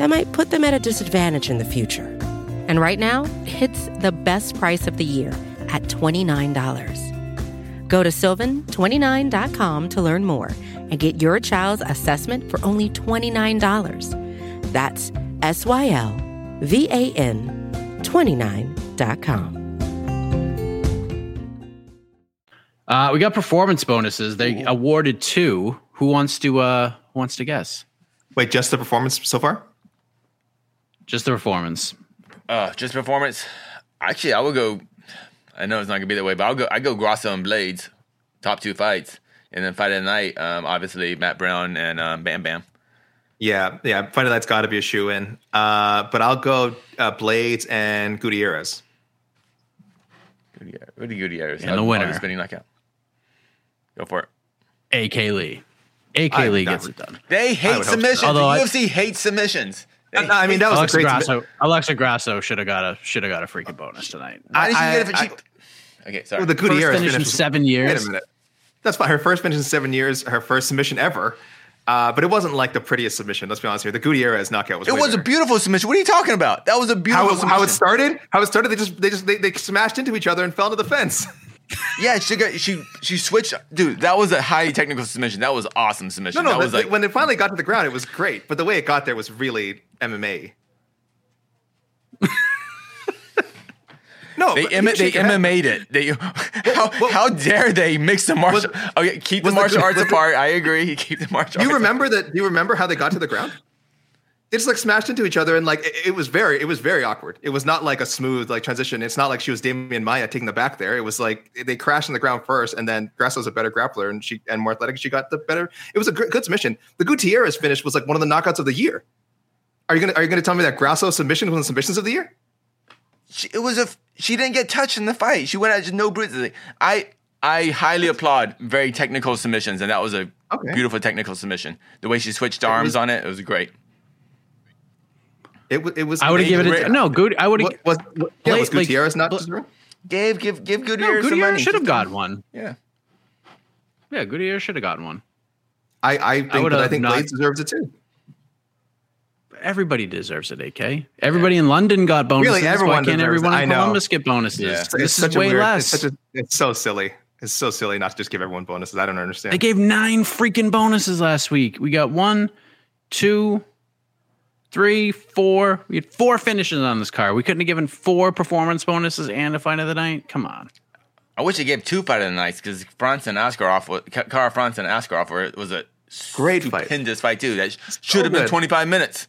Speaker 4: that might put them at a disadvantage in the future. And right now, it's the best price of the year at $29. Go to sylvan29.com to learn more and get your child's assessment for only $29. That's S Y L V A N 29.com.
Speaker 1: Uh, we got performance bonuses. They awarded two. Who wants to uh who wants to guess?
Speaker 3: Wait, just the performance so far?
Speaker 1: Just the performance.
Speaker 2: Uh, just performance. Actually, I would go. I know it's not gonna be that way, but I'll go. I go Grasso and Blaydes, top two fights, and then fight of the night. Um, obviously Matt Brown and um, Bam Bam.
Speaker 3: Yeah, yeah. Fight of Night's got to be a shoe in. Uh, but I'll go uh, Blaydes and Gutierrez.
Speaker 2: Gutierrez. Rudy Gutierrez.
Speaker 1: And the
Speaker 2: I'll- I'll
Speaker 1: winner.
Speaker 2: spinning knockout. Go for it.
Speaker 1: AK Lee. AK
Speaker 3: I-
Speaker 1: Lee gets it done.
Speaker 2: They hate
Speaker 3: would hope so.
Speaker 2: submissions.
Speaker 1: Although
Speaker 2: the
Speaker 1: I-
Speaker 2: UFC hates submissions.
Speaker 3: I mean, that was
Speaker 1: Alexa
Speaker 3: a great.
Speaker 1: Grasso. Alexa Grasso should have got a should have got a freaking bonus tonight.
Speaker 2: Why did she
Speaker 3: I-
Speaker 2: get it for
Speaker 3: I-
Speaker 2: cheap? okay, sorry.
Speaker 3: Well, the
Speaker 1: First
Speaker 3: Gutierrez
Speaker 1: finish in
Speaker 3: finish was-
Speaker 1: seven
Speaker 3: Wait
Speaker 1: years.
Speaker 3: a minute. That's fine. Her first finish in seven years. Her first submission ever. Uh, but it wasn't like the prettiest submission. Let's be honest here. The Gutierrez knockout was.
Speaker 2: it
Speaker 3: way
Speaker 2: was a beautiful submission. What are you talking about? That was a beautiful
Speaker 3: how,
Speaker 2: submission.
Speaker 3: how it started. How it started. They just they just they, they smashed into each other and fell into the fence. [laughs]
Speaker 2: Yeah, she got she she switched. Dude, that was a highly technical submission. That was awesome submission.
Speaker 3: no.
Speaker 2: that was like
Speaker 3: when it finally got to the ground, it was great. But the way it got there was really MMA. [laughs] no,
Speaker 2: they
Speaker 3: but
Speaker 2: M-
Speaker 3: you
Speaker 2: they. MMA'd it. They how,
Speaker 3: well-
Speaker 2: how dare they mix the martial?
Speaker 3: Was- oh
Speaker 2: okay, keep the
Speaker 3: was the
Speaker 2: martial arts
Speaker 3: the-
Speaker 2: apart. I agree. [laughs] Keep the martial.
Speaker 3: You
Speaker 2: arts
Speaker 3: remember that? Do you remember how they got to the ground? They just like smashed into each other and like it, it was very it was very awkward. It was not like a smooth like transition. It's not like she was Damian Maia taking the back there. It was like they crashed on the ground first, and then Grasso's a better grappler and she and more athletic. She got the better. It was a gr- good submission. The Gutierrez finish was like one of the knockouts of the year. Are you gonna Are you gonna tell me that Grasso submission was one of the submissions of the year?
Speaker 2: she, it was a she didn't get touched in the fight. She went out just no bruises. I I highly applaud very technical submissions, and that was a
Speaker 3: Okay.
Speaker 2: beautiful technical submission. The way she switched arms
Speaker 3: was-
Speaker 2: on it, it was great.
Speaker 3: It was. It was.
Speaker 1: I would have given it. No, good. I would have.
Speaker 3: What, was what, yeah, was
Speaker 1: Blake- like,
Speaker 3: Gutierrez not
Speaker 1: Bla-
Speaker 3: deserving?
Speaker 2: Give give give
Speaker 1: No,
Speaker 2: Gutierrez some money.
Speaker 1: Gutierrez should have
Speaker 2: Keep
Speaker 1: got one.
Speaker 2: Yeah.
Speaker 1: Yeah, Gutierrez should have gotten one.
Speaker 3: I I think,
Speaker 1: would
Speaker 3: but I think
Speaker 1: not-
Speaker 3: Blaydes deserves it too.
Speaker 1: Everybody deserves it, AK. Everybody in London got bonuses.
Speaker 3: Really, everyone
Speaker 1: Why can't everyone
Speaker 3: it.
Speaker 1: In. Columbus get bonuses?
Speaker 2: Yeah.
Speaker 1: This
Speaker 3: It's
Speaker 1: is way
Speaker 3: weird-
Speaker 1: less.
Speaker 3: It's, such a, it's so silly. It's so silly not to just give everyone bonuses. I don't understand.
Speaker 1: They gave nine freaking bonuses last week. We got one, two, three, four. We had four finishes on this car. We couldn't have given four performance bonuses and a fight of the night. Come on.
Speaker 2: I wish they gave two fight of the nights because France and Askarov, was- Ka- Kara France and Askarov were, was a
Speaker 3: Great fight.
Speaker 2: stupendous fight too. That should have been 25 minutes.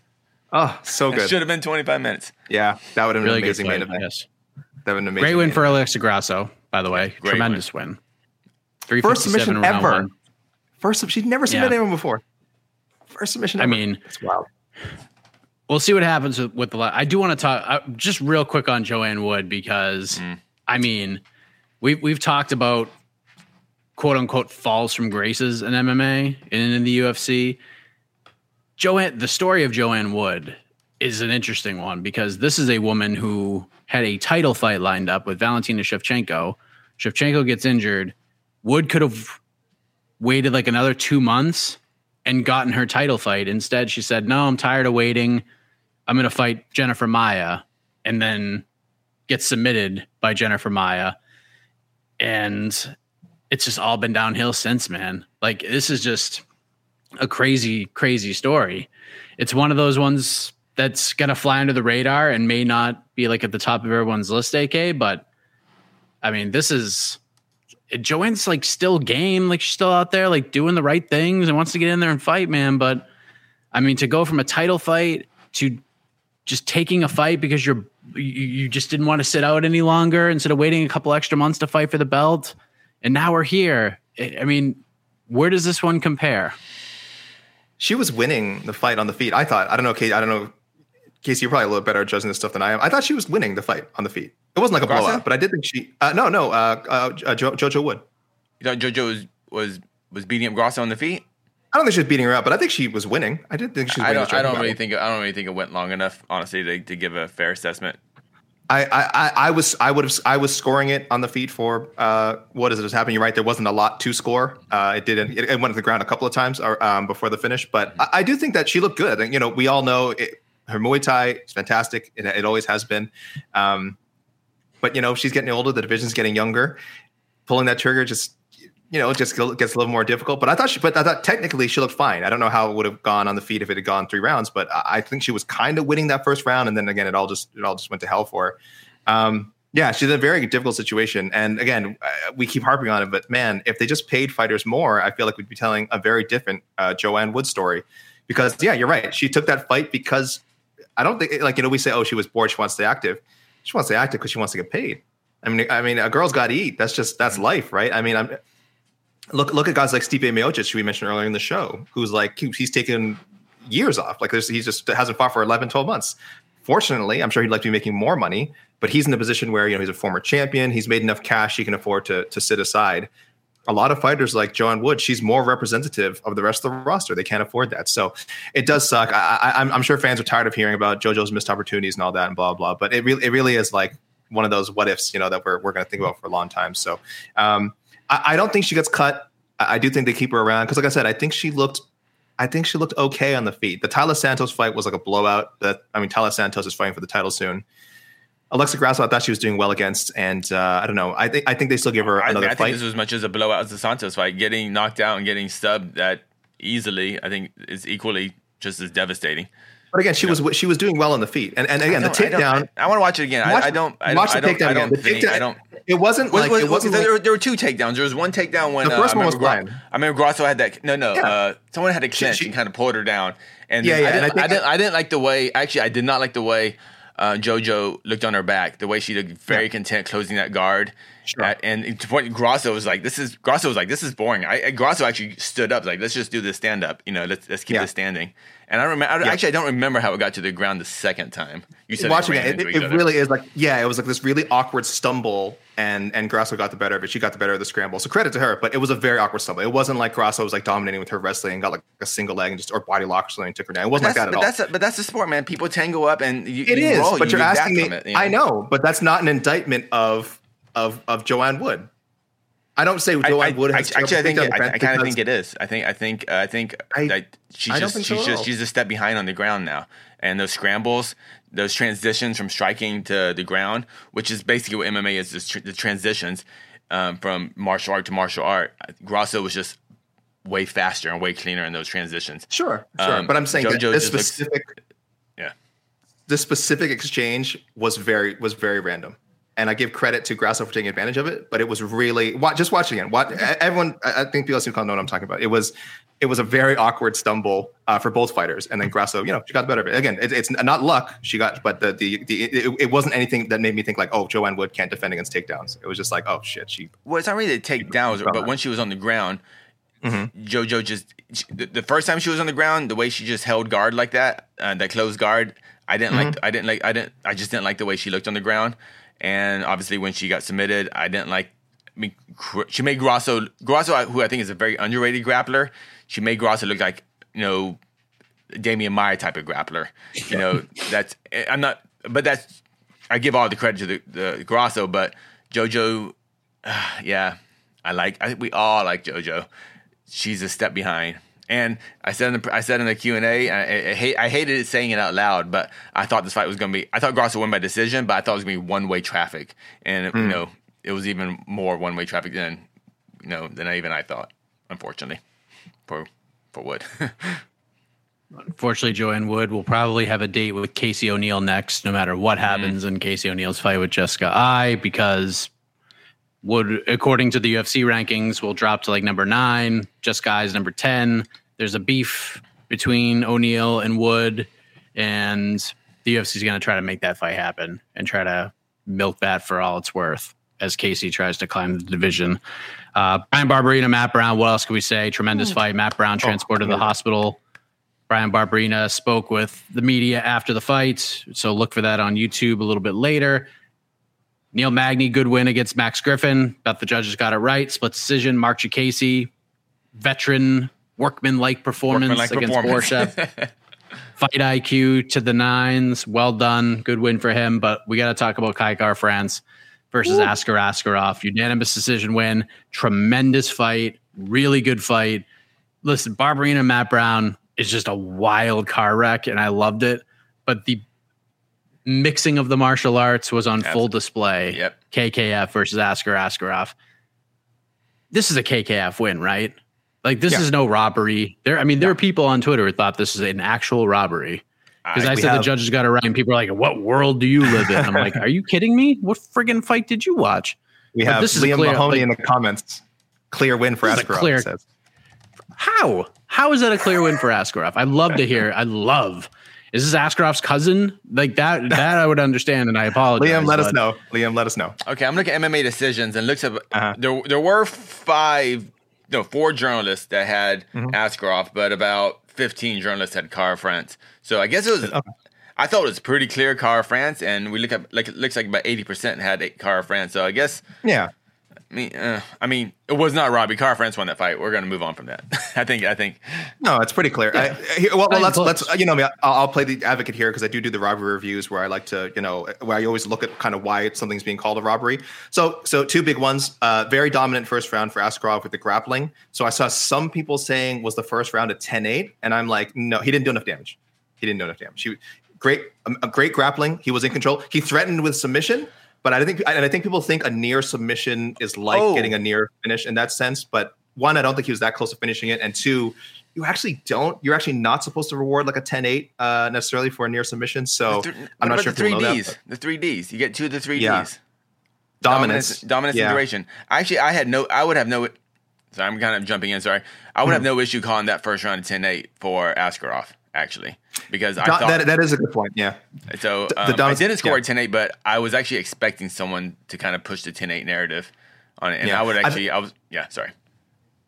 Speaker 3: oh, so good.
Speaker 2: should have been 25 minutes.
Speaker 3: Yeah, that would have been
Speaker 1: Really
Speaker 3: an
Speaker 1: good
Speaker 3: amazing
Speaker 1: fight.
Speaker 3: main event.
Speaker 1: Yes.
Speaker 3: That would have been an amazing
Speaker 1: Great win for
Speaker 3: event.
Speaker 1: Alexa Grasso, by the way.
Speaker 2: Great
Speaker 1: Tremendous win.
Speaker 3: First
Speaker 1: 357
Speaker 3: submission
Speaker 1: round
Speaker 3: ever.
Speaker 1: one.
Speaker 3: First, she'd never submitted
Speaker 1: Yeah.
Speaker 3: anyone before. First submission.
Speaker 1: I mean,
Speaker 3: it's wild.
Speaker 1: We'll see what happens with, with the. I do want to talk uh, just real quick on Joanne Wood because I mean, we've we've talked about quote unquote falls from graces in MMA and in the UFC. Joanne, the story of Joanne Wood is an interesting one because this is a woman who had a title fight lined up with Valentina Shevchenko. Shevchenko gets injured. Wood could have waited like another two months and gotten her title fight. Instead, she said, No, I'm tired of waiting. I'm going to fight Jennifer Maia and then get submitted by Jennifer Maia. And it's just all been downhill since, man. Like, this is just a crazy, crazy story. It's one of those ones that's going to fly under the radar and may not be like at the top of everyone's list, AK. But I mean, this is Joanne's like still game, like she's still out there, like doing the right things and wants to get in there and fight, man. But I mean, to go from a title fight to just taking a fight because you're you, you just didn't want to sit out any longer instead of waiting a couple extra months to fight for the belt, and now we're here. I I mean, where does this one compare?
Speaker 3: She was winning the fight on the feet. I thought. I don't know, Casey. I don't know, Casey. You're probably a little better at judging this stuff than I am. I thought she was winning the fight on the feet. It wasn't like a
Speaker 2: Garza?
Speaker 3: blowout, but I did think she. Uh, no, no. Uh, uh, uh, jo- Jojo Wood.
Speaker 2: You thought JoJo was was, was beating up Grasso on the feet?
Speaker 3: I don't think she was beating her up, but I think she was winning. I did think she was
Speaker 2: I
Speaker 3: winning.
Speaker 2: don't. I don't really think. I don't really think it went long enough, honestly, to, to give a fair assessment.
Speaker 3: I, I, I- I was I would have I was scoring it on the feet for uh, what is it was happening. You're right. There wasn't a lot to score. Uh, it didn't. It, it went to the ground a couple of times or, um, before the finish, but I, I do think that she looked good. And you know, we all know it, her Muay Thai is fantastic. It, it always has been. Um, but you know, she's getting older. The division's getting younger. Pulling that trigger just you know, it just gets a little more difficult. But I thought she, but I thought technically she looked fine. I don't know how it would have gone on the feet if it had gone three rounds, but I think she was kind of winning that first round, and then again, it all just it all just went to hell for her. Um, yeah, she's in a very difficult situation, and again, uh, we keep harping on it, but man, if they just paid fighters more, I feel like we'd be telling a very different uh, Joanne Wood story. Because yeah, you're right. She took that fight because I don't think like you know we say oh she was bored, she wants to stay active. She wants to stay active because she wants to get paid. I mean, I mean, a girl's got to eat. That's just that's life, right? I mean, I'm look look at guys like Stipe Miocic, who we mentioned earlier in the show, who's like he's taken years off. Like there's, he just hasn't fought for 11, 12 months. Fortunately, I'm sure he'd like to be making more money, but he's in a position where you know he's a former champion. He's made enough cash he can afford to to sit aside. a lot of fighters like Joanne Wood, she's more representative of the rest of the roster. They can't afford that, so it does suck. I, I, I'm sure fans are tired of hearing about JoJo's missed opportunities and all that and blah blah. But it really it really is like one of those what ifs, you know, that we're we're going to think about for a long time. So um, I, I don't think she gets cut. I, I do think they keep her around because, like I said, I think she looked I think she looked okay on the feet. The Taila Santos fight was like a blowout. That I mean, Taila Santos is fighting for the title soon. Alexa Grasso, I thought she was doing well against, and uh, I don't know. I think I think they still give her another
Speaker 2: I
Speaker 3: fight.
Speaker 2: think this was as much as a blowout as the Santos fight. Getting knocked out and getting stubbed that easily, I think, is equally just as devastating.
Speaker 3: But again, she was she was doing well on the feet, and and again, the
Speaker 2: I don't- I
Speaker 3: takedown.
Speaker 2: I, want to watch it again.
Speaker 3: Watch-
Speaker 2: I, I don't. I
Speaker 3: watch the
Speaker 2: I don't,
Speaker 3: takedown
Speaker 2: I
Speaker 3: again.
Speaker 2: don't
Speaker 3: The takedown-
Speaker 2: I don't.
Speaker 3: It wasn't
Speaker 2: Was,
Speaker 3: like
Speaker 2: was,
Speaker 3: it wasn't.
Speaker 2: there,
Speaker 3: like-
Speaker 2: were, there were two takedowns. There was one takedown when
Speaker 3: The
Speaker 2: uh,
Speaker 3: first
Speaker 2: I
Speaker 3: one was
Speaker 2: Gra- I remember Grasso had that. No, no.
Speaker 3: Yeah.
Speaker 2: Uh, someone had a clinch
Speaker 3: she-
Speaker 2: and kind of pulled her down. And
Speaker 3: Yeah, yeah,
Speaker 2: I, didn't, I,
Speaker 3: think
Speaker 2: didn't. I didn't like the way. Actually, I did not like the way uh, JoJo looked on her back. The way she looked very content closing that guard.
Speaker 3: Sure.
Speaker 2: At- and to point, Grasso was like, "This is." Grasso was like, "This is boring." I, I Grasso actually stood up, like, "Let's just do this stand up." You know, let's let's keep
Speaker 3: Yeah.
Speaker 2: this standing. And I remember. I, Actually, I don't remember how it got to the ground the second time. You said
Speaker 3: watching
Speaker 2: ran
Speaker 3: it, it, it really is like yeah, it was like this really awkward stumble, and and Grasso got the better of it. She got the better of the scramble. So credit to her, but it was a very awkward stumble. It wasn't like Grasso was like dominating with her wrestling and got like a single leg and just or body lock or something and took her down. It wasn't like that at
Speaker 2: but
Speaker 3: all.
Speaker 2: that's a, but that's the sport, man. People tango up and you,
Speaker 3: It
Speaker 2: you
Speaker 3: is,
Speaker 2: roll,
Speaker 3: but
Speaker 2: you
Speaker 3: you're
Speaker 2: get
Speaker 3: asking me.
Speaker 2: it, you
Speaker 3: I know, but that's not an indictment of of of Joanne Wood. I don't say
Speaker 2: I,
Speaker 3: Joanne
Speaker 2: I- I-
Speaker 3: has
Speaker 2: actually, I think I, I kind of think it is. I think I think uh, I think
Speaker 3: I-
Speaker 2: that she's just
Speaker 3: so
Speaker 2: she's
Speaker 3: at
Speaker 2: just she's a step behind on the ground now, and those scrambles, those transitions from striking to the ground, which is basically what MMA is, is tr- the transitions um, from martial art to martial art. Grasso was just way faster and way cleaner in those transitions.
Speaker 3: Sure, sure.
Speaker 2: Um,
Speaker 3: but I'm saying
Speaker 2: JoJo
Speaker 3: this
Speaker 2: just looks- Yeah.
Speaker 3: this specific exchange was very was very random. And I give credit to Grasso for taking advantage of it, but it was really just watching it. What everyone, I I think people listening know what I'm talking about. It was, it was a very awkward stumble uh, for both fighters, and then Grasso, you know, she got the better of it. Again, it, it's not luck she got, but the the, the it, it wasn't anything that made me think like, oh, Joanne Wood can't defend against takedowns. It was just like, oh shit, she
Speaker 2: Well, it's not really the takedowns, but when she was on the ground,
Speaker 3: Mm-hmm.
Speaker 2: JoJo just she- the, the first time she was on the ground, the way she just held guard like that, uh, that closed guard, I didn't
Speaker 3: Mm-hmm.
Speaker 2: like. I didn't like. I didn't. I just didn't like the way she looked on the ground. And obviously, when she got submitted, I didn't like. I mean, she made Grasso, Grasso, who I think is a very underrated grappler. She made Grasso look like you know, Damian Maia type of grappler. You know, [laughs] that's I'm not, but that's I give all the credit to the, the Grasso, but JoJo, [sighs] yeah, I like. I think we all like JoJo. She's a step behind. And I said in the I said in the Q and A, I, I hate I hated it saying it out loud, but I thought this fight was going to be. I thought Grasso won by decision, but I thought it was going to be one way traffic, and you hmm. know it was even more one way traffic than you know than even I thought. Unfortunately, for for Wood. [laughs]
Speaker 1: Unfortunately, Joanne Wood will probably have a date with Casey O'Neill next, no matter what hmm. happens in Casey O'Neill's fight with Jessica Eye, because Wood, according to the UFC rankings, will drop to like number nine. Jessica Eye is number 10. There's a beef between O'Neill and Wood, and the UFC is going to try to make that fight happen and try to milk that for all it's worth as Casey tries to climb the division. Uh, Bryan Barberena, Matt Brown, what else can we say? Tremendous fight. Matt Brown transported to the hospital. Bryan Barberena spoke with the media after the fight. So look for that on YouTube a little bit later. Neil Magny, good win against Max Griffin. Bet the judges got it right. Split decision. Mark Casey, veteran, workman like performance
Speaker 2: Workman-like
Speaker 1: against
Speaker 2: performance.
Speaker 1: Borshchev. [laughs] Fight IQ to the nines. Well done. Good win for him. But we got to talk about Kai Kara France versus Askar Askarov. Unanimous decision win. Tremendous fight. Really good fight. Listen, Barberena and Matt Brown is just a wild car wreck, and I loved it. But the mixing of the martial arts was on full display.
Speaker 2: Yep.
Speaker 1: KKF versus Askar Askarov. This is a KKF win, right? Like this is no robbery. There, I mean, there are people on Twitter who thought this is an actual robbery because I,
Speaker 3: we
Speaker 1: said the judges got it right, and people are like, "What world do you live in?" I'm like, "Are you kidding me? What friggin' fight did you watch?"
Speaker 3: we
Speaker 1: But
Speaker 3: have
Speaker 1: this is a
Speaker 3: Liam
Speaker 1: clear-
Speaker 3: Mahoney
Speaker 1: like-
Speaker 3: in the comments. Clear win for
Speaker 1: This
Speaker 3: Askarov.
Speaker 1: clear-
Speaker 3: says.
Speaker 1: How? How is that a clear win for Askarov? I'd love to hear. I love. Is this Askarov's cousin? Like that? That I would understand, and I apologize.
Speaker 3: Liam, let us know. Liam, let us know.
Speaker 2: Okay, I'm looking at MMA decisions and looks at
Speaker 3: Uh-huh.
Speaker 2: there. There were five, no, four journalists that had
Speaker 3: Mm-hmm.
Speaker 2: Askarov, but about 15 journalists had Kara France. So I guess it was. I thought it was pretty clear Kara France, and we look at like it looks like about 80 percent had Kara France. So I guess
Speaker 3: Yeah.
Speaker 2: I mean, uh, I mean, it was not Robbie Kara France won that fight. We're going to move on from that. [laughs] I think. I think.
Speaker 3: No, it's pretty clear. I, here- well, well, let's let's you know me. I'll, I'll play the advocate here because I do do the robbery reviews where I like to you know where I always look at kind of why something's being called a robbery. So so two big ones. Uh, very dominant first round for Askarov with the grappling. So I saw some people saying was the first round a 10-8, and I'm like, no, he didn't do enough damage. He didn't do enough damage. He, great, um, a great grappling. He was in control. He threatened with submission. But I think, and I think people think a near submission is like
Speaker 2: Oh.
Speaker 3: getting a near finish in that sense. But one, I don't think he was that close to finishing it, and two, you actually don't. You're actually not supposed to reward like a 10-8 uh, necessarily for a near submission. So
Speaker 2: th-
Speaker 3: I'm not sure
Speaker 2: the three Ds.
Speaker 3: that.
Speaker 2: The three Ds. You get two of the three
Speaker 3: Yeah.
Speaker 2: Ds.
Speaker 3: but Dominance,
Speaker 2: dominance,
Speaker 3: yeah.
Speaker 2: and duration. Actually, I had no. I would have no. So I'm kind of jumping in. Sorry, I would
Speaker 3: Hmm.
Speaker 2: have no issue calling that first round 10-8 for Askarov. Actually, because I
Speaker 3: Do-
Speaker 2: thought
Speaker 3: that, that is a good point. Yeah,
Speaker 2: so.
Speaker 3: the
Speaker 2: Um, I didn't score
Speaker 3: yeah.
Speaker 2: a 10-8, but I was actually expecting someone to kind of push the 10-8 narrative on it, and
Speaker 3: Yeah.
Speaker 2: I would
Speaker 3: I
Speaker 2: actually. I was. Yeah. Sorry.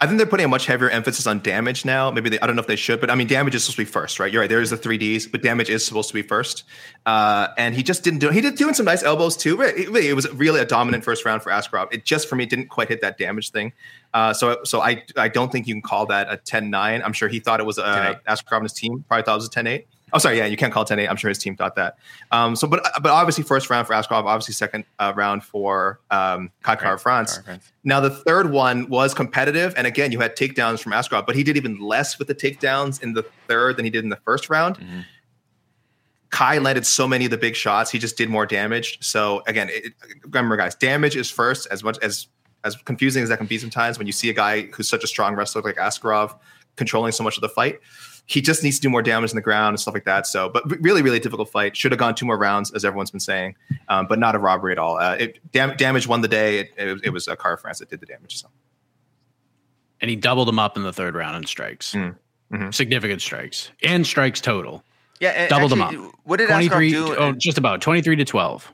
Speaker 3: I think they're putting a much heavier emphasis on damage now. Maybe they, I don't know if they should, but I mean, damage is supposed to be first, right? You're right. There is the three Ds, but damage is supposed to be first. Uh, and he just didn't do. He did doing some nice elbows too. But it, it was really a dominant first round for Askarov. It just for me didn't quite hit that damage thing. Uh, so so I I don't think you can call that a 10-9. I'm sure he thought it was a
Speaker 2: 10-8.
Speaker 3: Askarov and his team probably thought it was a 10-8. Oh, sorry. Yeah, you can't call it 10-8. I'm sure his team thought that. Um, so, but but obviously first round for Askarov, obviously second uh, round for um, Kai
Speaker 2: Kara
Speaker 3: France.
Speaker 2: France.
Speaker 3: Now the third one was competitive, and again, you had takedowns from Askarov, but he did even less with the takedowns in the third than he did in the first round.
Speaker 2: Mm-hmm.
Speaker 3: Kai landed so many of the big shots; he just did more damage. So again, it- remember, guys, damage is first. As much as as confusing as that can be sometimes, when you see a guy who's such a strong wrestler like Askarov controlling so much of the fight, he just needs to do more damage in the ground and stuff like that. So, but really, really difficult fight. Should have gone two more rounds, as everyone's been saying, um, but not a robbery at all. Uh, it, dam- damage won the day. It, it, it was a Kara France that did the damage. So.
Speaker 1: and he doubled him up in the third round in strikes,
Speaker 3: Mm, mhm.
Speaker 1: significant strikes, and strikes total.
Speaker 2: Yeah, and
Speaker 1: Doubled him up.
Speaker 2: What did
Speaker 1: Twenty
Speaker 2: Askarov do?
Speaker 1: oh, just about twenty three to twelve.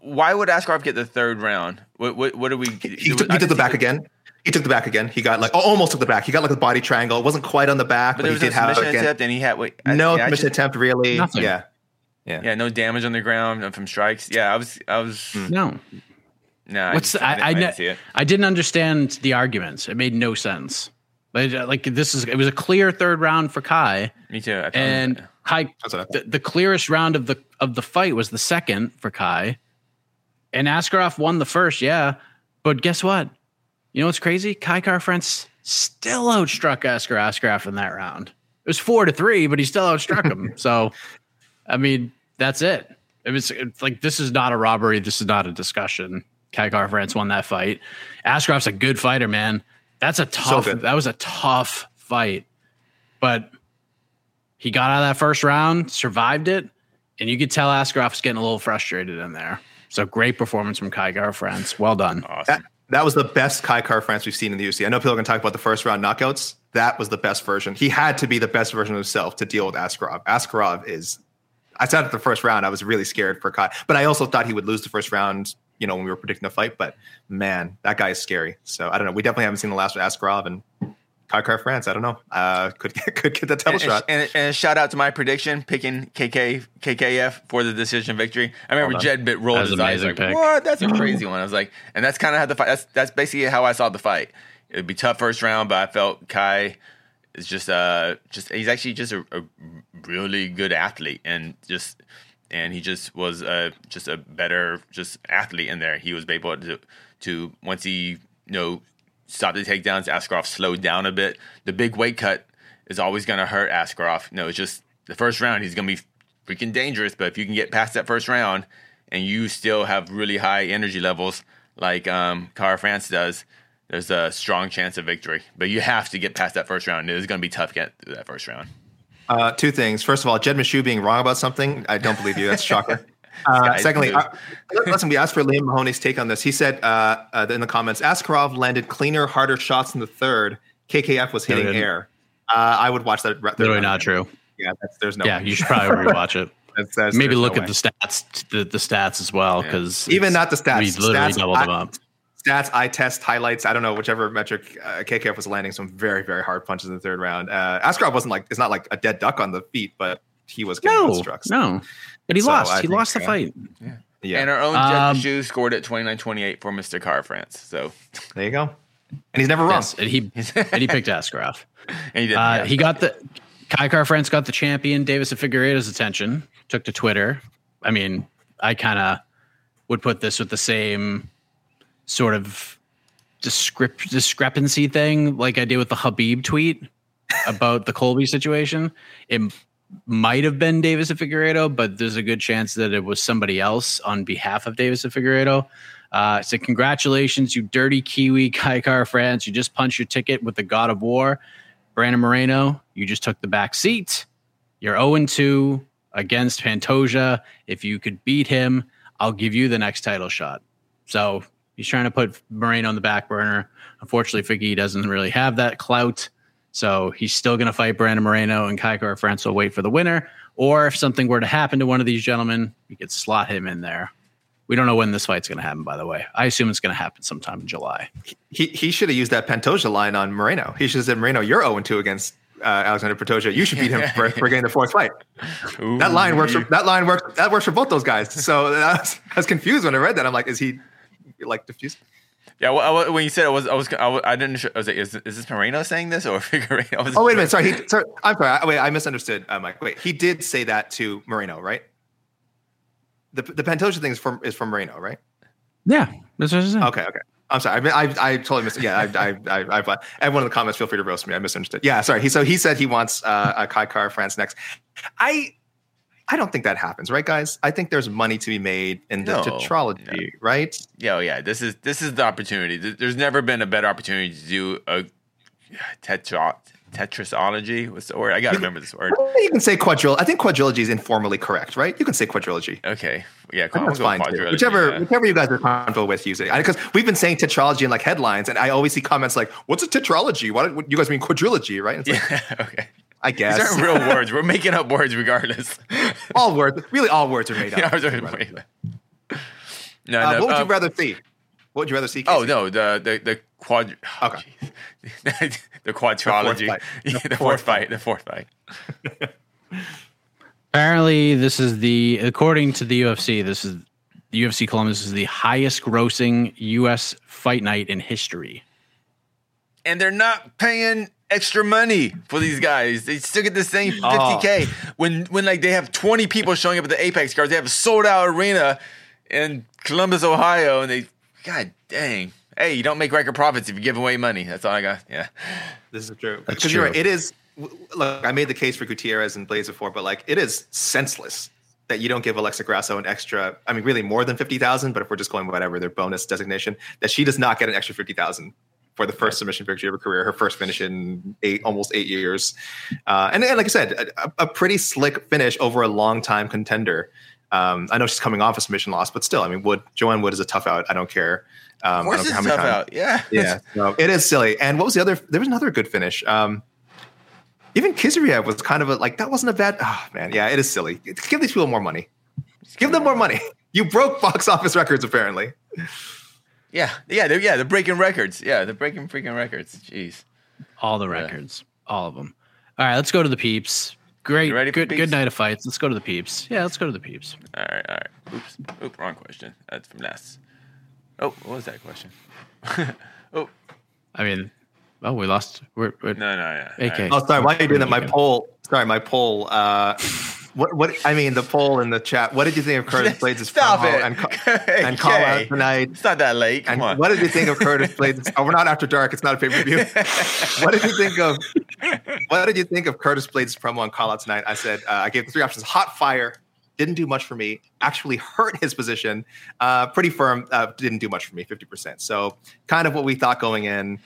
Speaker 2: Why would Askarov get the third round? What what, what did we?
Speaker 3: He, he took, he took the back again. He took the back again. He got like oh, almost took the back. He got like a body triangle. It wasn't quite on the back,
Speaker 2: But
Speaker 3: but,
Speaker 2: there
Speaker 3: he
Speaker 2: was a
Speaker 3: did have
Speaker 2: submission
Speaker 3: again.
Speaker 2: attempt, and he had wait.
Speaker 3: No
Speaker 2: yeah,
Speaker 3: submission
Speaker 2: just-
Speaker 3: attempt, really.
Speaker 1: Nothing.
Speaker 3: Yeah,
Speaker 2: Yeah, no damage on the ground from strikes. Yeah, I was, I was.
Speaker 1: No,
Speaker 2: Nah,
Speaker 1: What's
Speaker 2: I,
Speaker 1: the, I, I,
Speaker 2: didn't
Speaker 1: ne-
Speaker 2: see it.
Speaker 1: I didn't understand the arguments. It made no sense. But uh, like this is it was a clear third round for Kai,
Speaker 2: Me too. I
Speaker 1: and Kai
Speaker 3: That's what I thought.
Speaker 1: the, the clearest round of the of the fight was the second for Kai, and Askarov won the first. Yeah, but guess what? You know what's crazy? Kai Kara France still outstruck Askar Askarov in that round. It was four to three, but he still outstruck him. [laughs] so, I mean, that's it. It was it's like this is not a robbery. This is not a discussion. Kai Kara France won that fight. Askarov's a good fighter, man. That's a tough.
Speaker 3: good.
Speaker 1: that was a tough fight, but he got out of that first round, survived it, and you could tell Askarov was getting a little frustrated in there. So great performance from Kai Kara France. Well done.
Speaker 2: Awesome.
Speaker 3: that, that was the best Kai Kara France we've seen in the UFC. I know people are going to talk about the first round knockouts. That was the best version. He had to be the best version of himself to deal with Askarov. Askarov is. I said at the first round, I was really scared for Kai, but I also thought he would lose the first round. You know, when we were predicting the fight, but man, that guy is scary. So I don't know. We definitely haven't seen the last of Askarov and Kai Kara France. I don't know. Uh, could [laughs] could get the title
Speaker 2: and,
Speaker 3: shot.
Speaker 2: and, and a shout out to my prediction picking KK KKF for the decision victory. I remember
Speaker 3: Well
Speaker 2: Jed bit rolled
Speaker 1: That was
Speaker 2: his
Speaker 1: an
Speaker 2: eyes
Speaker 1: amazing
Speaker 2: like,
Speaker 1: pick.
Speaker 2: "What? That's a [laughs] crazy one." I was like, and that's kind of how the fight. That's that's basically how I saw the fight. It'd be tough first round, but I felt Kai is just uh just he's actually just a, a really good athlete and just and he just was uh just a better just athlete in there. He was able to to once he you know stopped the takedowns, Askarov slowed down a bit. The big weight cut is always going to hurt Askarov. No, it's just the first round he's going to be freaking dangerous, but if you can get past that first round and you still have really high energy levels like um Kara France does, there's a strong chance of victory. But you have to get past that first round. It's going to be tough to get through that first round.
Speaker 3: Uh, two things. First of all, Jed Meshew being wrong about something, I don't believe you. That's a shocker. Uh, secondly, uh, listen, we asked for Liam Mahoney's take on this. He said uh, uh, in the comments, Askarov landed cleaner, harder shots in the third. KKF was hitting
Speaker 1: No,
Speaker 3: air. Uh, I would watch that. third
Speaker 1: Literally not true.
Speaker 3: Yeah, that's, there's no.
Speaker 1: Yeah, you should probably [laughs] rewatch it.
Speaker 3: that's, that's,
Speaker 1: Maybe look
Speaker 3: no
Speaker 1: at
Speaker 3: way.
Speaker 1: the stats, the, the stats as well, because
Speaker 3: Even not the stats.
Speaker 1: We literally
Speaker 3: Stats,
Speaker 1: doubled
Speaker 3: I-
Speaker 1: them up.
Speaker 3: stats, eye test, highlights. I don't know whichever metric uh, KKF was landing some very, very hard punches in the third round. Uh, Askarov wasn't like it's not like a dead duck on the feet, but he was getting
Speaker 1: No,
Speaker 3: struck.
Speaker 1: no, but he
Speaker 3: So
Speaker 1: lost.
Speaker 3: I
Speaker 1: he
Speaker 3: think,
Speaker 1: lost the
Speaker 3: uh,
Speaker 1: fight.
Speaker 3: Yeah, yeah.
Speaker 2: And our own
Speaker 1: Um,
Speaker 2: Jed Meshew scored at 29-28 for Mr. Kara France. So
Speaker 3: there you go. And he's never wrong.
Speaker 1: Yes, and he and he picked Askarov. [laughs]
Speaker 2: and he did.
Speaker 1: Uh,
Speaker 2: yeah.
Speaker 1: he got the Kai Kara France got the champion Davis and Figueiredo's attention. Took to Twitter. I mean, I kind of would put this with the same sort of discrep- discrepancy thing like I did with the Khabib tweet about the Colby situation. It might have been Davis and Figueiredo, but there's a good chance that it was somebody else on behalf of Davis and Figueiredo. Uh, so congratulations, you dirty Kiwi, [laughs] Kai Kara France. You just punched your ticket with the God of War. Brandon Moreno, you just took the back seat. You're 0 2 against Pantoja. If you could beat him, I'll give you the next title shot. So he's trying to put Moreno on the back burner. Unfortunately, Figgy doesn't really have that clout. So he's still going to fight Brandon Moreno and Kai Kara France will wait for the winner. Or if something were to happen to one of these gentlemen, we could slot him in there. We don't know when this fight's going to happen, by the way. I assume it's going to happen sometime in July.
Speaker 3: He he should have used that Pantoja line on Moreno. He should have said, Moreno, you're 0 2 against uh, Alexander Pantoja. You should beat him for, for getting the fourth fight. That line works. For, that line works. That works for both those guys. So I was, I was confused when I read that. I'm like, is he like diffused?
Speaker 2: Yeah, well, I, when you said it was, I was, I, was, I didn't. I was like, is, is this Moreno saying this or [laughs] Figueiredo? I was-
Speaker 3: Oh wait a minute. Sorry. He, sorry. I'm sorry. I, wait, I misunderstood. Uh, Mike. Wait. He did say that to Moreno, right? The the Pantoja thing is from is from Moreno, right?
Speaker 1: Yeah, that's what I said.
Speaker 3: Okay. Okay. I'm sorry. I mean, I, I totally missed. Yeah, I, I, I, I, everyone in the comments, feel free to roast me. I misunderstood. Yeah, sorry. He so he said he wants uh, a Kai Kara France next. I, I don't think that happens, right, guys? I think there's money to be made in the
Speaker 2: No,
Speaker 3: tetralogy, right?
Speaker 2: Yeah, oh, yeah. This is this is the opportunity. There's never been a better opportunity to do a tetra tetrasology. What's the word? I gotta remember this word.
Speaker 3: You can say quadril. I think quadrilogy is informally correct, right? You can say quadrilogy.
Speaker 2: Okay, yeah.
Speaker 3: That's fine.
Speaker 2: quadrilogy,
Speaker 3: Whichever,
Speaker 2: yeah.
Speaker 3: whichever you guys are comfortable with using. Because we've been saying tetralogy in like headlines, and I always see comments like, "What's a tetralogy? Why don't you guys mean quadrilogy?" Right? It's like, [laughs]
Speaker 2: Yeah. Okay.
Speaker 3: I
Speaker 2: These
Speaker 3: guess
Speaker 2: aren't real words. We're making up words regardless. [laughs]
Speaker 3: all words, really, all words are made up. [laughs]
Speaker 2: Yeah, I was already making up. no,
Speaker 3: Uh,
Speaker 2: no,
Speaker 3: what would
Speaker 2: uh,
Speaker 3: you rather see? What would you rather see?
Speaker 2: Oh no, the the the quad. oh,
Speaker 3: Okay.
Speaker 2: jeez. [laughs] the quadrilogy.
Speaker 3: fight.
Speaker 2: Yeah,
Speaker 3: The
Speaker 2: the,
Speaker 3: fourth
Speaker 2: fourth fight. The fourth fight.
Speaker 1: Apparently, this is the according to the UFC. This is the UFC Columbus is the highest grossing U.S. fight night in history.
Speaker 2: and they're not paying extra money for these guys. They still get the same ah.
Speaker 3: Oh.
Speaker 2: 50k when when like they have 20 people showing up at the Apex cards. They have a sold out arena in Columbus, Ohio, and they God dang. Hey, you don't make record profits if you give away money. That's all I got. Yeah.
Speaker 3: This is true.
Speaker 1: That's
Speaker 3: Because you're
Speaker 1: true.
Speaker 3: right. It is. w- Look, I made the case for Gutierrez and Blaydes before, but like, it is senseless that you don't give Alexa Grasso an extra. I mean, really more than fifty thousand. But if we're just going whatever their bonus designation, that she does not get an extra fifty thousand for the first submission victory of her career, her first finish in eight, almost eight years, uh, and, and like I said, a, a pretty slick finish over a long time contender. Um, I know she's coming off a submission loss, but still, I mean, Wood, Joanne Wood is a tough out. I don't care. Um,
Speaker 2: Of course it's tough out. Yeah.
Speaker 3: yeah, no, it is silly. And what was the other? There was another good finish. Um, even Kizriev was kind of a like that wasn't a bad. Oh man, yeah, it is silly. Give these people more money. Give them more money. [laughs] You broke box office records apparently.
Speaker 2: Yeah. Yeah. They're, yeah. They're breaking records. Yeah. They're breaking freaking records. Jeez.
Speaker 1: All the records, all of them. All right, let's go to the peeps. Great,
Speaker 2: ready
Speaker 1: good,
Speaker 2: peeps?
Speaker 1: good night of fights. Let's go to the peeps. Yeah, let's go to the peeps.
Speaker 2: All right. All right. Oops. Oop. Wrong question. That's from last. Oh, what was that question? [laughs] oh,
Speaker 1: I mean, oh, we lost. We're, we're
Speaker 2: no, no, yeah.
Speaker 1: AK.
Speaker 2: All right.
Speaker 3: Oh, sorry. Why are you doing that? My poll. Sorry, my poll. Uh, what? What? I mean, the poll in the chat. What did you think of Curtis [laughs] Blaydes'
Speaker 2: Stop
Speaker 3: promo
Speaker 2: it.
Speaker 3: and [laughs] and call out tonight?
Speaker 2: It's not that late. Come
Speaker 3: And
Speaker 2: on.
Speaker 3: what did you think of Curtis Blaydes? [laughs] Oh, we're not after dark. It's not a pay per view. what did you think of? What did you think of Curtis Blaydes' promo on Call Out tonight? I said uh, I gave three options: hot fire, didn't do much for me. Actually hurt his position. Uh, pretty firm. Uh, didn't do much for me. Fifty percent. So kind of what we thought going in.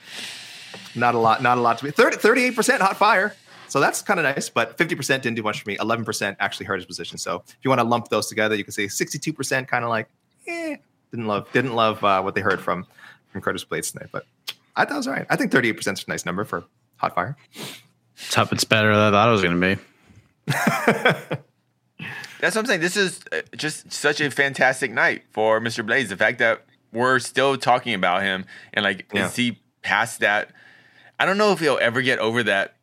Speaker 3: Not a lot. Not a lot to be. 38 percent hot fire. So that's kind of nice, but 50% didn't do much for me. 11% actually hurt his position. So if you want to lump those together, you can say 62% kind of like, eh, didn't love, didn't love uh, what they heard from from Curtis Blaydes tonight. But I thought it was all right. I think 38% is a nice number for hot fire.
Speaker 1: tough. It's better than I thought it was going to be. [laughs]
Speaker 2: That's what I'm saying. This is uh, just such a fantastic night for Mr. Blaydes. The fact that we're still talking about him and like,
Speaker 3: Yeah.
Speaker 2: is he past that? I don't know if he'll ever get over that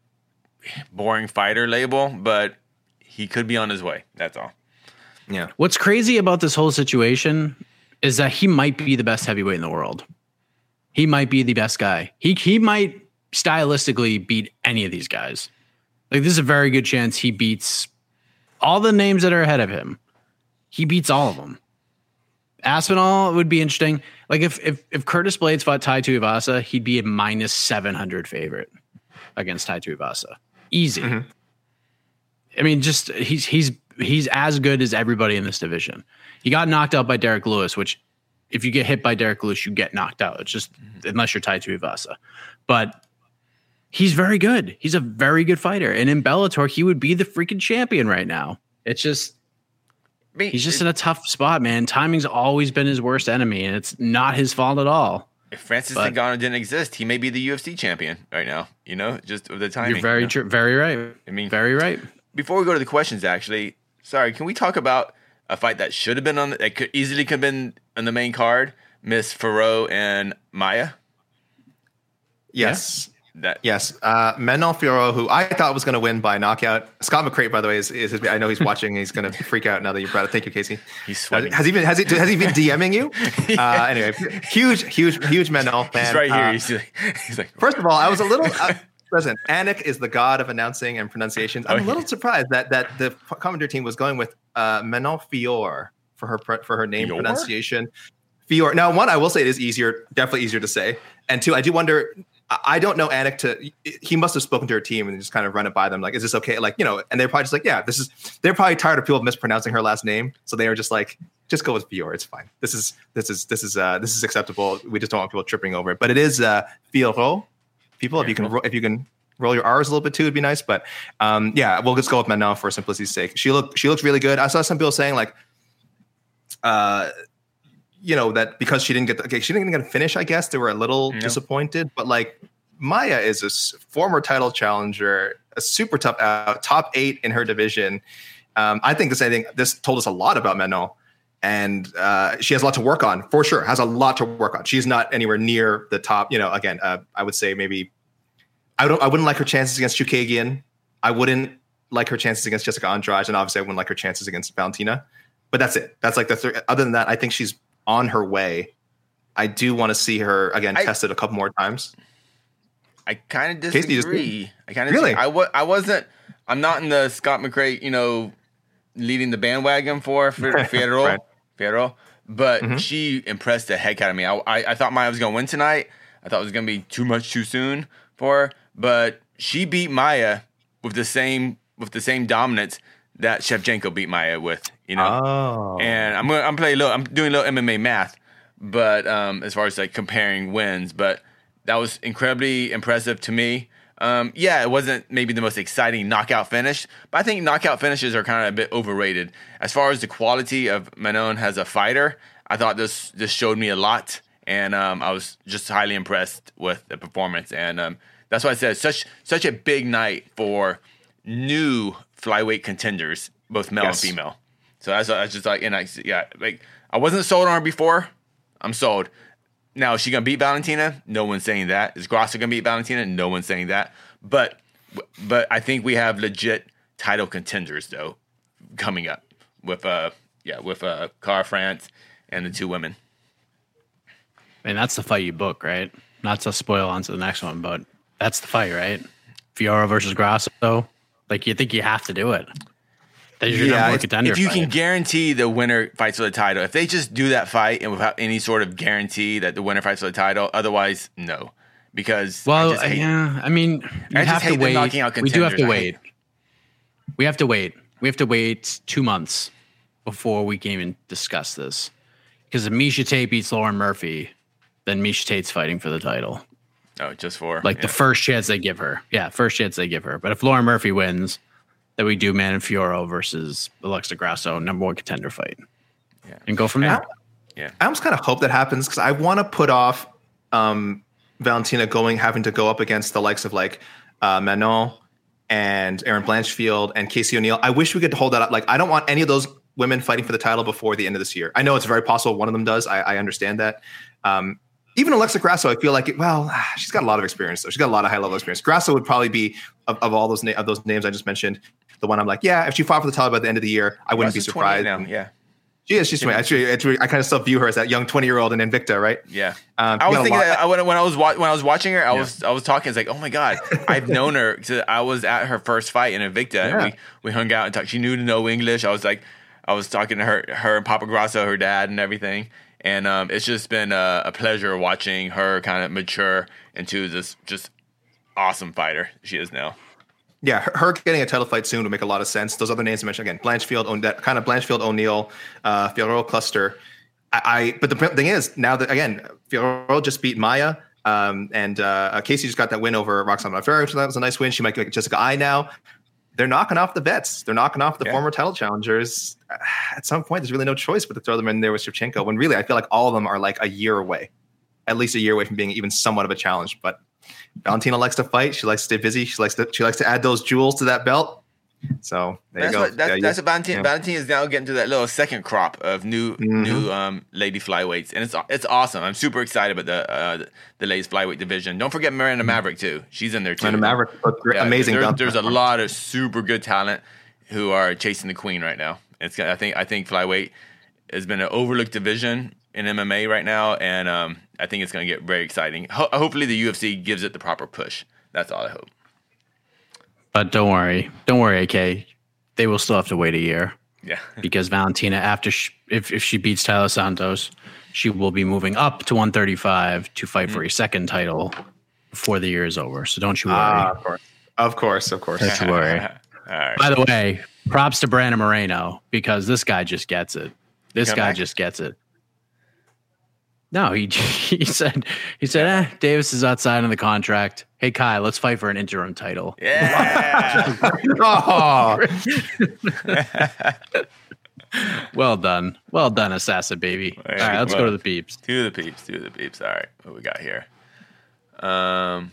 Speaker 2: boring fighter label, but he could be on his way. That's all.
Speaker 3: Yeah.
Speaker 1: What's crazy about this whole situation is that he might be the best heavyweight in the world. He might be the best guy. He he might stylistically beat any of these guys. Like this is a very good chance he beats all the names that are ahead of him. He beats all of them. Aspinall would be interesting. Like if if if Curtis Blaydes fought Tai Tuivasa, he'd be a minus seven hundred favorite against Tai Tuivasa. Easy.
Speaker 3: Mm-hmm.
Speaker 1: I mean, just he's he's he's as good as everybody in this division. He got knocked out by Derrick Lewis, which if you get hit by Derrick Lewis, you get knocked out. It's just unless you're tied to Tuivasa. But he's very good. He's a very good fighter. And in Bellator, he would be the freaking champion right now. It's just he's just in a tough spot, man. Timing's always been his worst enemy, and it's not his fault at all.
Speaker 2: If Francis
Speaker 1: but-
Speaker 2: Ngannou didn't exist, he may be the UFC champion right now. You know, just with the timing.
Speaker 1: You're very
Speaker 2: you know?
Speaker 1: true, very right.
Speaker 2: I mean-
Speaker 1: very right.
Speaker 2: Before we go to the questions, actually, sorry, can we talk about a fight that should have been on? The, that could easily could have been on the main card. Miss Farrow and Maia.
Speaker 3: Yes.
Speaker 2: That
Speaker 3: Yes, uh, Manon Fiorot, who I thought was going to win by knockout. Scott McCrate, by the way, is, is his, I know he's watching. He's going [laughs] to freak out now that you brought it. Thank you, Casey.
Speaker 2: He's
Speaker 3: Has,
Speaker 2: sweating.
Speaker 3: has he been has he has he been [laughs] DMing you? [laughs] uh, anyway, huge, huge, huge Manon fan.
Speaker 2: he's right here.
Speaker 3: Uh,
Speaker 2: he's, like, he's like,
Speaker 3: First of all, I was a little. Uh, listen, Anik is the god of announcing and pronunciations. I'm
Speaker 2: Oh,
Speaker 3: a little surprised that that the commentary team was going with uh, Manon Fior for her for her name
Speaker 2: Fior?
Speaker 3: pronunciation. Fior. Now, one, I will say it is easier, definitely easier to say, and two, I do wonder. I- don't know Anik to. He must have spoken to her team and just kind of run it by them, like, "Is this okay?" Like, you know, and they're probably just like, "Yeah, this is." They're probably tired of people mispronouncing her last name, so they are just like, "Just go with Fior. It's fine. This is this is this is uh this is acceptable. We just don't want people tripping over it." But it is uh Fiorot. People, if you can, if you can roll your R's a little bit too, it'd be nice. But um, yeah, we'll just go with Manon for simplicity's sake. She looked she looks really good. I saw some people saying like, uh, you know that because she didn't get the, okay, she didn't get a finish. I guess they were a little
Speaker 2: No.
Speaker 3: disappointed. But like Maia is a former title challenger, a super tough out, top eight in her division. Um, I think this I think this told us a lot about Manon. And uh, she has a lot to work on for sure. Has a lot to work on. She's not anywhere near the top. You know, again, uh, I would say maybe I don't. I wouldn't like her chances against Chookagian. I wouldn't like her chances against Jessica Andrade, and obviously I wouldn't like her chances against Valentina. But that's it. That's like the third. Other than that, I think she's on her way. I do want to see her again
Speaker 2: I-
Speaker 3: tested a couple more times.
Speaker 2: I kind of
Speaker 3: you
Speaker 2: disagree. I kind of
Speaker 3: Really?
Speaker 2: I I wasn't. I'm not in the Scott McRae, you know, leading the bandwagon for for [laughs] Fiorot,
Speaker 3: Right.
Speaker 2: Fiorot. But
Speaker 3: Mhm.
Speaker 2: she impressed the heck out of me. I, I, I thought Maia was going to win tonight. I thought it was going to be too much too soon for her, but she beat Maia with the same with the same dominance that Shevchenko beat Maia with. You know,
Speaker 3: Oh,
Speaker 2: and I'm gonna I'm playing a little I'm doing a little MMA math, but um, as far as like comparing wins, but that was incredibly impressive to me. Um, yeah, it wasn't maybe the most exciting knockout finish, but I think knockout finishes are kind of a bit overrated. As far as the quality of Manon as a fighter, I thought this this showed me a lot, and um, I was just highly impressed with the performance. And um, that's why I said such such a big night for new flyweight contenders, both male
Speaker 3: Yes.
Speaker 2: and female. So that's, that's just like, and I, yeah, like I wasn't sold on her before. I'm sold. Now, is she gonna beat Valentina? No one's saying that. Is Grasso gonna beat Valentina? No one's saying that. But, but I think we have legit title contenders though coming up with uh yeah with uh Kara France and the two women.
Speaker 1: And that's the fight you book, right? Not to spoil onto the next one, but that's the fight, right? Fiorot versus Grasso. Like you think you have to do it. That's your
Speaker 3: Yeah, if-
Speaker 2: if you
Speaker 1: fight.
Speaker 2: can guarantee the winner fights for the title, if they just do that fight and without any sort of guarantee that the winner fights for the title, otherwise no, because I
Speaker 1: Well,
Speaker 2: just hate-
Speaker 1: yeah, I mean,
Speaker 2: I just
Speaker 1: have to wait. We do have to.
Speaker 2: I hate-
Speaker 1: wait. We have to wait. We have to wait two months before we can even discuss this. Because if Miesha Tate beats Lauren Murphy, then Miesha Tate's fighting for the title.
Speaker 2: No, just for
Speaker 1: Like
Speaker 2: yeah.
Speaker 1: the first chance they give her. Yeah, first chance they give her. But if Lauren Murphy wins, then we do Manon Fiorot versus Alexa Grasso, number one contender fight.
Speaker 2: Yeah.
Speaker 1: And go from there. Yeah.
Speaker 3: I almost kind of hope that happens because I want to put off um, Valentina going having to go up against the likes of like uh, Manon and Erin Blanchfield and Casey O'Neill. I wish we could hold that up. Like I don't want any of those women fighting for the title before the end of this year. I know it's very possible one of them does. I, I understand that. Um, even Alexa Grasso, I feel like it, well, she's got a lot of experience though. She's got a lot of high level experience. Grasso would probably be of, of all those na- of those names I just mentioned, the one I'm like, yeah, if she fought for the title by the end of the year, I wouldn't be surprised.
Speaker 2: now. Yeah.
Speaker 3: She is. She's. Actually, it's really, I kind of still view her as that young 20 year old in Invicta, right?
Speaker 2: Yeah.
Speaker 3: Um,
Speaker 2: I was thinking that I, when, I was wa- when I was watching her, I
Speaker 3: Yeah.
Speaker 2: was I was talking. It's like, oh my god, I've known her. I was at her first fight in Invicta.
Speaker 3: Yeah.
Speaker 2: And we we hung out and talked. She knew to know English. I was like, I was talking to her, her and Papa Grasso, her dad, and everything. And um, it's just been a, a pleasure watching her kind of mature into this just awesome fighter she is now.
Speaker 3: Yeah, her, getting a title fight soon would make a lot of sense. Those other names I mentioned again, Blanchfield, that kind of Blanchfield, O'Neill, uh, cluster. I, I but the thing is now that again, Figueroa just beat Maia, um, and uh, Casey just got that win over Roxanne Modafferi, which that was a nice win. She might get Jessica Eye now. They're knocking off the vets. They're knocking off the
Speaker 2: Yeah.
Speaker 3: former title challengers. [sighs] At some point, there's really no choice but to throw them in there with Shevchenko. When really, I feel like all of them are like a year away, at least a year away from being even somewhat of a challenge. But Valentina likes to fight. She likes to stay busy. She likes to she likes to add those jewels to that belt. So there
Speaker 2: That's
Speaker 3: you go.
Speaker 2: what that's,
Speaker 3: Yeah,
Speaker 2: that's what Valentina,
Speaker 3: yeah.
Speaker 2: Valentina is now getting to that little second crop of new
Speaker 3: Mhm.
Speaker 2: new um, lady flyweights, and it's it's awesome. I'm super excited about the uh, the, ladies flyweight division. Don't forget Miranda Maverick too. She's in there too.
Speaker 3: Miranda Maverick
Speaker 2: Yeah,
Speaker 3: amazing.
Speaker 2: There's,
Speaker 3: belt.
Speaker 2: there's a lot of super good talent who are chasing the queen right now. It's I think I think flyweight has been an overlooked division in MMA right now, and um, I think it's going to get very exciting. Ho- hopefully, the UFC gives it the proper push. That's all I hope.
Speaker 1: But don't worry, don't worry, AK. They will still have to wait a year
Speaker 2: Yeah. [laughs]
Speaker 1: because Valentina, after she, if if she beats Taila Santos, she will be moving up to 135 to fight for a second title before the year is over. So don't you worry.
Speaker 3: Ah, of course, of course, of course.
Speaker 1: don't you worry. [laughs]
Speaker 2: all right.
Speaker 1: By the way, props to Brandon Moreno because this guy just gets it. This guy
Speaker 2: back?
Speaker 1: just gets it. No, he [laughs] he said he said, eh, Davis is outside of the contract. Hey Kai, let's fight for an interim title.
Speaker 2: Yeah. [laughs]
Speaker 3: oh,
Speaker 1: Well done. Well done, Assassin baby. All right, let's go to the peeps.
Speaker 2: Two of the peeps. Two of the peeps. All right. What we got here? Um.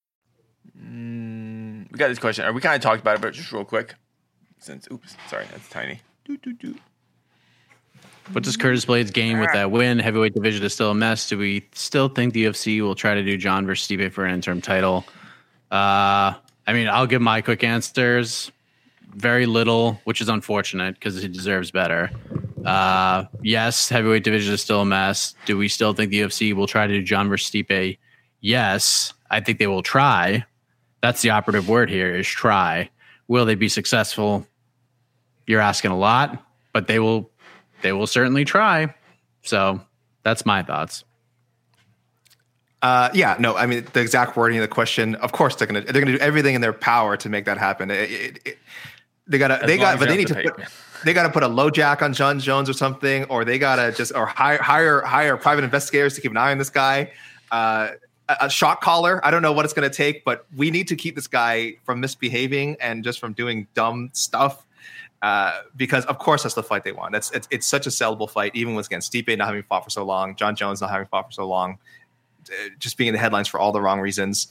Speaker 2: We got this question. We kind of talked about it, but just real quick. Since, oops, sorry, that's tiny. Doo, doo, doo.
Speaker 1: What does Curtis Blaydes gain with that win? Heavyweight division is still a mess. Do we still think the UFC will try to do Jon versus Stipe for an interim title? Uh, I mean, I'll give my quick answers. Very little, which is unfortunate because he deserves better. Uh, yes, heavyweight division is still a mess. Do we still think the UFC will try to do Jon versus Stipe? Yes, I think they will try. That's the operative word here is try. Will they be successful? You're asking a lot, but they will they will certainly try. So that's my thoughts.
Speaker 3: Uh, yeah, no, I mean the exact wording of the question. Of course, they're gonna they're gonna do everything in their power to make that happen. It, it, it, they gotta
Speaker 2: As
Speaker 3: they got but
Speaker 2: they
Speaker 3: need
Speaker 2: to
Speaker 3: to put, they gotta put a LoJack on Jon Jones or something, or they gotta just or hire hire hire private investigators to keep an eye on this guy. Uh, a, shot caller. I don't know what it's gonna take, but we need to keep this guy from misbehaving and just from doing dumb stuff. Uh, because of course that's the fight they want. That's it's, it's such a sellable fight, even with against Stipe not having fought for so long, Jon Jones not having fought for so long uh, just being in the headlines for all the wrong reasons.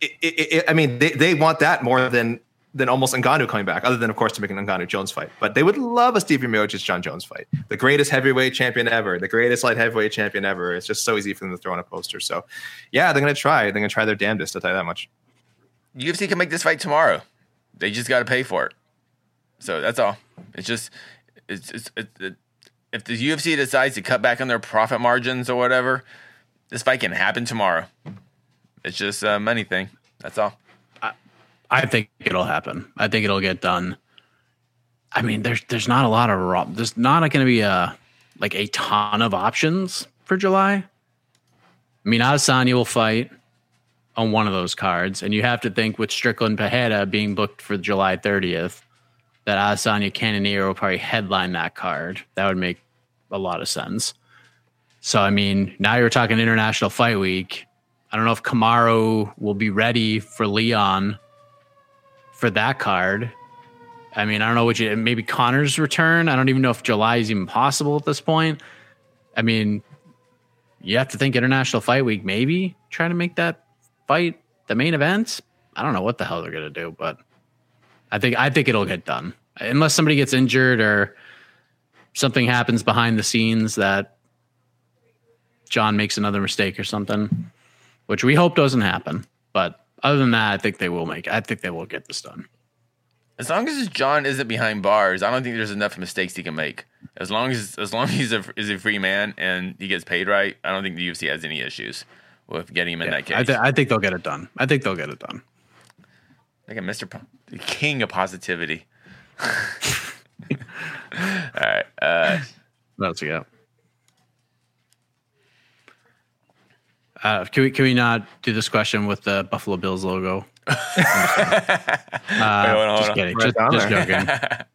Speaker 3: It, it, it, I mean, they, they want that more than than almost Ngannou coming back, other than of course to make an Ngannou Jones fight. But they would love a Stipe Miocic Jon Jones fight, the greatest heavyweight champion ever, the greatest light heavyweight champion ever. It's just so easy for them to throw on a poster. So, yeah, they're gonna try. They're gonna try their damnedest. I'll tell you that much.
Speaker 2: UFC can make this fight tomorrow. They just got to pay for it. So that's all. It's just it's, it's, it, it, if the UFC decides to cut back on their profit margins or whatever, this fight can happen tomorrow. It's just a money thing. That's all.
Speaker 1: I think it'll happen. I think it'll get done. I mean, there's there's not a lot of there's not going to be a like a ton of options for July. I mean, Adesanya will fight on one of those cards, and you have to think with Strickland Pajeda being booked for July 30th, that Adesanya Cannonier will probably headline that card. That would make a lot of sense. So, I mean, now you're talking International Fight Week. I don't know if Kamaru will be ready for Leon for that card. I mean, I don't know what you maybe Connor's return. I don't even know if July is even possible at this point. I mean, you have to think International Fight Week, maybe trying to make that fight the main event. I don't know what the hell they're gonna do, but I think I think it'll get done unless somebody gets injured or something happens behind the scenes that Jon makes another mistake or something, which we hope doesn't happen. But other than that, I think they will make. I think they will get this done.
Speaker 2: As long as Jon isn't behind bars, I don't think there's enough mistakes he can make. As long as as long as he's a is a free man and he gets paid right, I don't think the UFC has any issues with getting him in yeah, that case.
Speaker 1: I, th- I, think they'll get it done. I think they'll get it done.
Speaker 2: Like a Mr. Po- king of positivity. [laughs] [laughs] All right. Uh,
Speaker 1: what we got? Uh, can we can we not do this question with the Buffalo Bills logo? [laughs] uh, Wait, just kidding. Just, just joking. [laughs]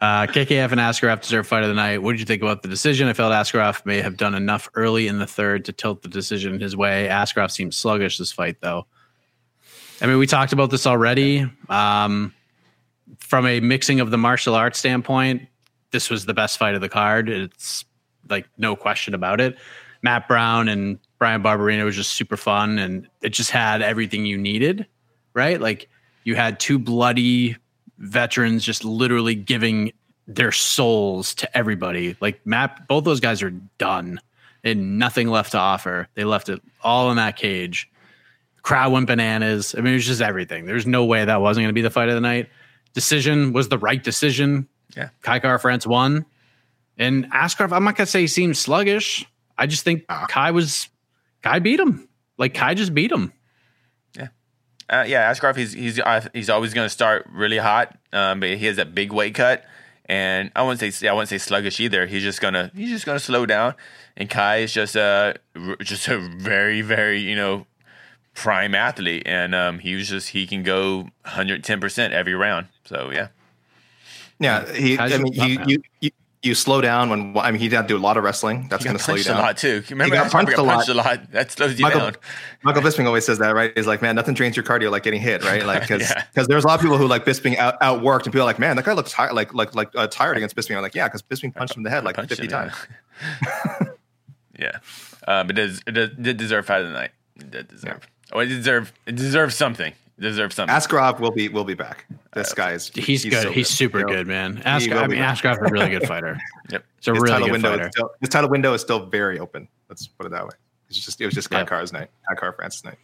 Speaker 1: Uh, KKF and Askarov deserve fight of the night. What did you think about the decision? I felt Askarov may have done enough early in the third to tilt the decision his way. Askarov seemed sluggish this fight, though. I mean, we talked about this already. Um, from a mixing of the martial arts standpoint, this was the best fight of the card. It's like no question about it. Matt Brown and Bryan Barberena was just super fun, and it just had everything you needed, right? Like you had two bloody veterans just literally giving their souls to everybody. Like Matt, both those guys are done and nothing left to offer. They left it all in that cage. Crowd went bananas. I mean, it was just everything. There's no way that wasn't going to be the fight of the night. Decision was the right decision.
Speaker 2: Yeah.
Speaker 1: Kai Kara-France won. And Askarov, I'm not going to say he seemed sluggish. I just think uh, Kai was, Kai beat him. Like Kai just beat him.
Speaker 2: Yeah, uh, yeah, Askarov, he's he's uh, he's always going to start really hot, um, but he has that big weight cut, and I wouldn't say I wouldn't say sluggish either. He's just gonna he's just gonna slow down, and Kai is just a just a very very you know prime athlete, and um, he was just he can go 110 percent every round. So yeah,
Speaker 3: yeah. He, I mean, you, you, you you slow down when I mean he did not do a lot of wrestling. That's going to slow you down
Speaker 2: a lot too. Remember, he got punched, got punched a, lot. a lot. That slows you
Speaker 3: Michael,
Speaker 2: down.
Speaker 3: Michael [laughs] Bisping always says that, right? He's like, man, nothing drains your cardio like getting hit, right? Like [laughs] because because yeah. there's a lot of people who like Bisping out, outworked, and people are like, man, that guy looks tired, like like like uh, tired against Bisping. I'm like, yeah, because Bisping punched him in the head like 50 him, times. [laughs]
Speaker 2: Yeah, yeah. But it, does, it did deserve fight of the night. It did deserve. Yeah. Oh, it deserve it deserves something deserves something.
Speaker 3: Askarov will be will be back. This uh, guy is
Speaker 1: he's, he's good. So he's good. super you know, good, man. Askarov, I mean, Askarov is a really good [laughs] fighter.
Speaker 2: yep,
Speaker 1: it's a his really good fighter.
Speaker 3: Still, his title window is still very open. Let's put it that way. It's just it was just Kai yep. Car's night, Kai Kara-France's night.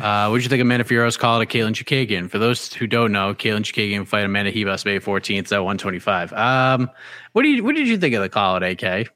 Speaker 1: Uh, what did you think of Manon Fiorot's call to Katlyn Chookagian? For those who don't know, Katlyn Chookagian fight Amanda Ribas May 14th at 125. Um, what do you what did you think of the call at AK?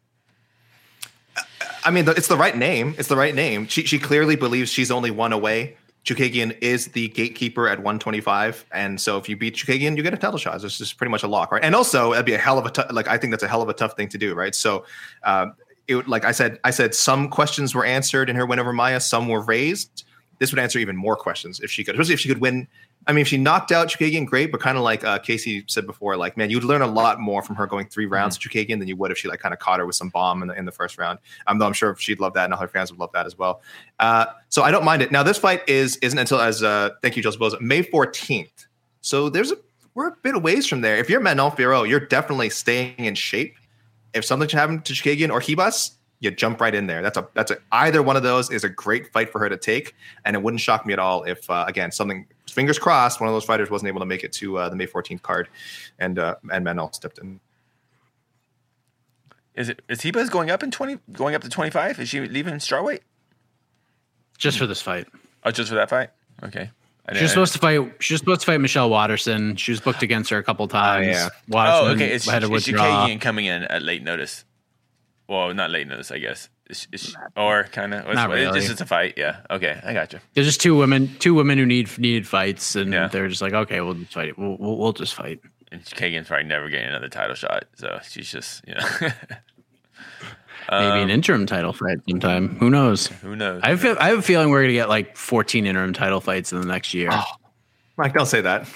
Speaker 3: I mean, it's the right name. It's the right name. She she clearly believes she's only one away Chookagian is the gatekeeper at 125, and so if you beat Chookagian, you get a title shot. It's just pretty much a lock, right? And also, that'd be a hell of a t- like. I think that's a hell of a tough thing to do, right? So, uh, it like I said, I said some questions were answered in her win over Maia, some were raised. This would answer even more questions if she could, especially if she could win I mean, if she knocked out Chookagian, great, but kind of like uh, Casey said before, like, man, you'd learn a lot more from her going three rounds mm-hmm. to Chookagian than you would if she like kind of caught her with some bomb in the, in the first round. Um, though I'm sure she'd love that and all her fans would love that as well. Uh, so I don't mind it. Now, this fight is isn't until as uh, thank you, Joseph Boza, May 14th. So there's a we're a bit of ways from there. If you're Manon Fiorot, you're definitely staying in shape. If something should happen to Chookagian or Ribas, you jump right in there. That's a that's a either one of those is a great fight for her to take, and it wouldn't shock me at all if uh, again something fingers crossed one of those fighters wasn't able to make it to uh, the May 14th card, and uh, and Manon stepped in.
Speaker 2: Is it is Ribas going up in twenty going up to twenty five? Is she leaving strawweight?
Speaker 1: Just for this fight.
Speaker 2: Oh, just for that fight. Okay.
Speaker 1: She was supposed to fight. She was supposed to fight Michelle Waterson. She was booked against her a couple times.
Speaker 2: Oh, yeah. Waterson oh, okay. Is, is, is coming in at late notice? Well, not late notice, I guess. It's, it's, or kind of.
Speaker 1: Not
Speaker 2: It's
Speaker 1: really.
Speaker 2: just it's a fight. Yeah. Okay, I got you.
Speaker 1: There's just two women, two women who need needed fights, and
Speaker 2: Yeah.
Speaker 1: they're just like, okay, we'll just fight it. We'll, we'll, we'll just fight.
Speaker 2: Chookagian's probably never getting another title shot, so she's just you know. [laughs]
Speaker 1: Maybe an um, interim title fight sometime. Who knows?
Speaker 2: Who knows?
Speaker 1: I feel I have a feeling we're gonna get like 14 interim title fights in the next year.
Speaker 3: Oh, Mike, don't say that.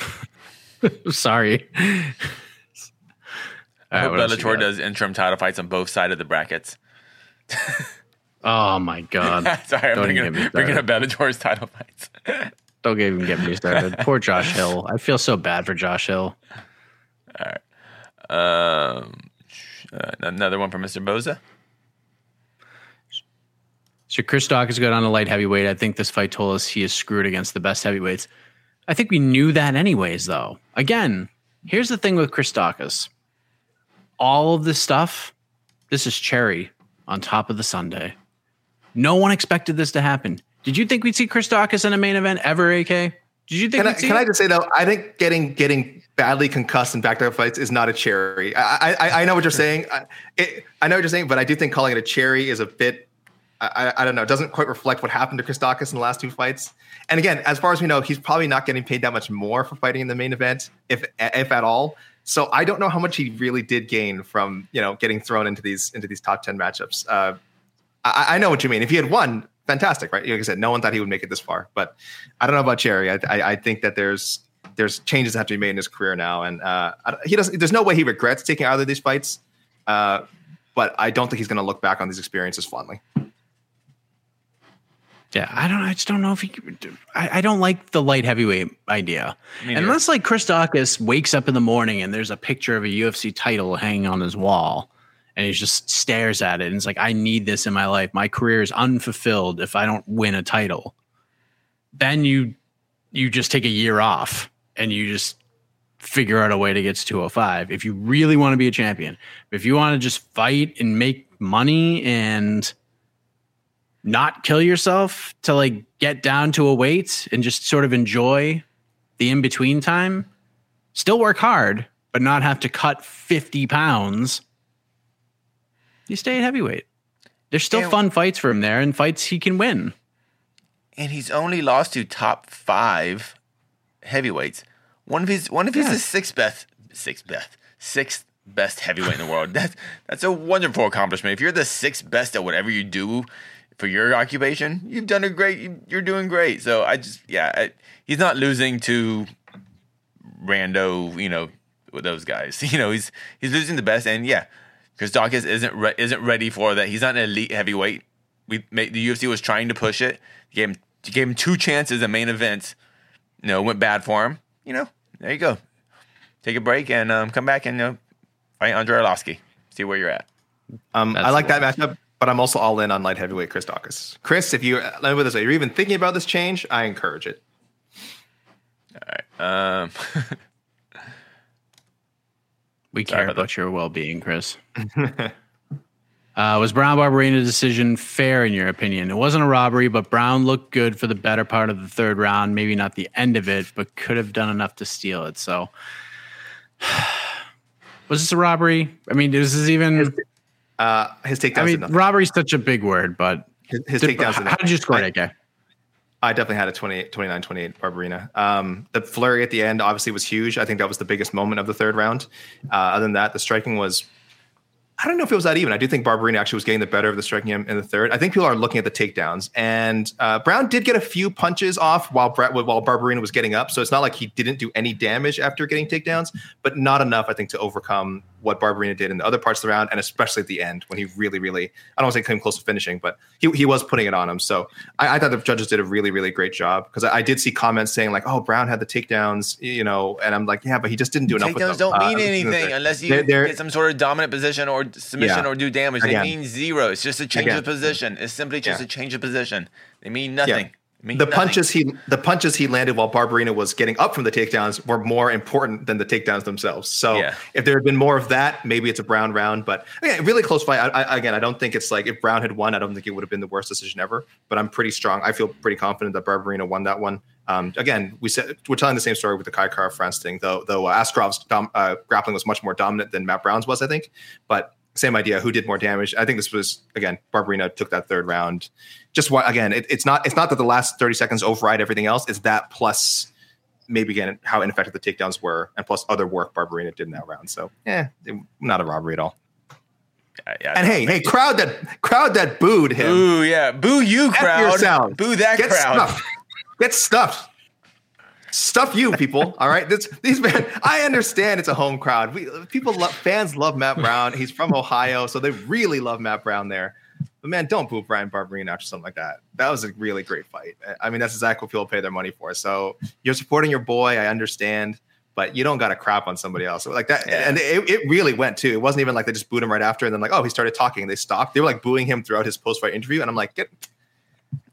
Speaker 3: [laughs]
Speaker 1: Sorry.
Speaker 2: I hope Bellator does interim title fights on both sides of the brackets. [laughs]
Speaker 1: Oh my god! [laughs]
Speaker 2: Sorry, I'm
Speaker 1: Don't
Speaker 2: bringing,
Speaker 1: even get me
Speaker 2: bringing up. Bellator's title fights. [laughs]
Speaker 1: Don't even get me started. Poor Josh Hill. I feel so bad for Josh Hill.
Speaker 2: um, uh, another one for Mr. Boza.
Speaker 1: So Chris Daukaus got on a light heavyweight. I think this fight told us he is screwed against the best heavyweights. I think we knew that anyways, though. Again, here's the thing with Chris Daukaus. All of this stuff, this is cherry on top of the sundae. No one expected this to happen. Did you think we'd see Chris Daukaus in a main event ever, AK? Did you think
Speaker 3: Can I, can I just say though, I think getting getting badly concussed in back-to-back fights is not a cherry. I I, I know what you're saying. I, it, I know what you're saying, but I do think calling it a cherry is a bit. I, I I don't know. It doesn't quite reflect what happened to Chris Daukaus in the last two fights. And again, as far as we know, he's probably not getting paid that much more for fighting in the main event, if if at all. So I don't know how much he really did gain from you know getting thrown into these into these top ten matchups. Uh, I, I know what you mean. If he had won, fantastic, right? Like I said, no one thought he would make it this far. But I don't know about Cherry. I, I, I think that there's there's changes that have to be made in his career now, and uh, he doesn't. There's no way he regrets taking either of these fights. Uh, but I don't think he's going to look back on these experiences fondly.
Speaker 1: Yeah, I don't. I just don't know if he. I, I don't like the light heavyweight idea, unless like Chris Daukaus wakes up in the morning and there's a picture of a UFC title hanging on his wall, and he just stares at it and it's like, I need this in my life. My career is unfulfilled if I don't win a title. Then you you just take a year off and you just figure out a way to get to 205 if you really want to be a champion. If you want to just fight and make money and not kill yourself to like get down to a weight and just sort of enjoy the in between time. Still work hard, but not have to cut 50 pounds. You stay at heavyweight. There's still
Speaker 2: And-
Speaker 1: fun fights for him there and fights he can win.
Speaker 2: and he's only lost to top five heavyweights. One of his one of his
Speaker 1: Yeah.
Speaker 2: is sixth best sixth best sixth best heavyweight in the world. [laughs] That's that's a wonderful accomplishment. If you're the sixth best at whatever you do for your occupation, you've done a great. you- You're doing great. So I just yeah, I, he's not losing to rando. You know with those guys. [laughs] You know he's he's losing the best. And yeah, Chris Daukaus isn't re- isn't ready for that. He's not an elite heavyweight. We made, the UFC was trying to push it. Gave him gave him two chances at main events. You know, went bad for him. You know, there you go. Take a break and um, come back and you know, fight Andrei Arlovski. See where you're at.
Speaker 3: Um, I like
Speaker 1: the
Speaker 3: that matchup, but I'm also all in on light heavyweight Chris Daukaus. Chris, if you let me put this way, you're even thinking about this change, I encourage it. All right.
Speaker 2: Um, [laughs]
Speaker 1: We care
Speaker 2: about
Speaker 1: about your well being, Chris. [laughs] uh, was Brown Barberena's decision fair in your opinion? It wasn't a robbery, but Brown looked good for the better part of the third round. Maybe not the end of it, but could have done enough to steal it. So, [sighs] was this a robbery? I mean, is this is even.
Speaker 3: Uh, his takedowns
Speaker 1: I mean, robbery's such a big word, but
Speaker 3: His, his
Speaker 1: did,
Speaker 3: takedowns
Speaker 1: how,
Speaker 3: did
Speaker 1: how did you score
Speaker 3: I-
Speaker 1: it, AK?
Speaker 3: I definitely had a 28, 29, 28 Barberena. Um, the flurry at the end obviously was huge. I think that was the biggest moment of the third round. Uh, other than that, the striking was, I don't know if it was that even. I do think Barberena actually was getting the better of the striking in, in the third. I think people are looking at the takedowns, and uh, Brown did get a few punches off while Brett, while Barberena was getting up. So it's not like he didn't do any damage after getting takedowns, but not enough, I think, to overcome what Barberena did in the other parts of the round, and especially at the end when he really, really, I don't want to say came close to finishing, but he, he was putting it on him. So I, I thought the judges did a really, really great job because I, I did see comments saying like, "Oh, Brown had the takedowns," you know, and I'm like, "Yeah, but he just didn't do enough."
Speaker 2: takedowns
Speaker 3: them."
Speaker 2: don't
Speaker 3: Uh,
Speaker 2: mean anything unless you
Speaker 3: they're- they're-
Speaker 2: get some sort of dominant position or submission
Speaker 3: Yeah.
Speaker 2: or do damage.
Speaker 3: Again.
Speaker 2: They mean zero. It's just a change
Speaker 3: Again.
Speaker 2: of position. It's simply just
Speaker 3: Yeah.
Speaker 2: a change of position. They mean nothing. They mean
Speaker 3: the
Speaker 2: nothing.
Speaker 3: punches he the punches he landed while Barberena was getting up from the takedowns were more important than the takedowns themselves. So
Speaker 2: Yeah.
Speaker 3: if there had been more of that, maybe it's a Brown round. But again, really close fight. I, I, again, I don't think it's like if Brown had won, I don't think it would have been the worst decision ever. But I'm pretty strong. I feel pretty confident that Barberena won that one. Um, again, we said we're telling the same story with the Kai Kara France thing, though. Though uh, Askarov's dom, uh, grappling was much more dominant than Matt Brown's was, I think. But same idea. Who did more damage? I think this was again. Barberena took that third round. Just what again? It, it's not. It's not that the last thirty seconds override everything else. It's that plus maybe again how ineffective the takedowns were, and plus other work Barberena did in that round. So yeah, not a robbery at all.
Speaker 2: Yeah, yeah,
Speaker 3: And hey, hey, crowd that crowd that booed him.
Speaker 2: Boo, yeah. Boo you,
Speaker 3: F
Speaker 2: crowd.
Speaker 3: yourselves.
Speaker 2: Boo that
Speaker 3: Get
Speaker 2: crowd.
Speaker 3: stuffed. Get stuffed. Stuff you people. [laughs] All right. This, these men, I understand it's a home crowd. We people love fans love Matt Brown. He's from Ohio, so they really love Matt Brown there. But man, don't boo Bryan Barberena after something like that. That was a really great fight. I mean, that's exactly what people pay their money for. So you're supporting your boy. I understand, but you don't got to crap on somebody else like that.
Speaker 2: Yeah.
Speaker 3: And it, it really went too. It wasn't even like they just booed him right after, and then like, oh, he started talking. And they stopped. They were like booing him throughout his post fight interview, and I'm like, get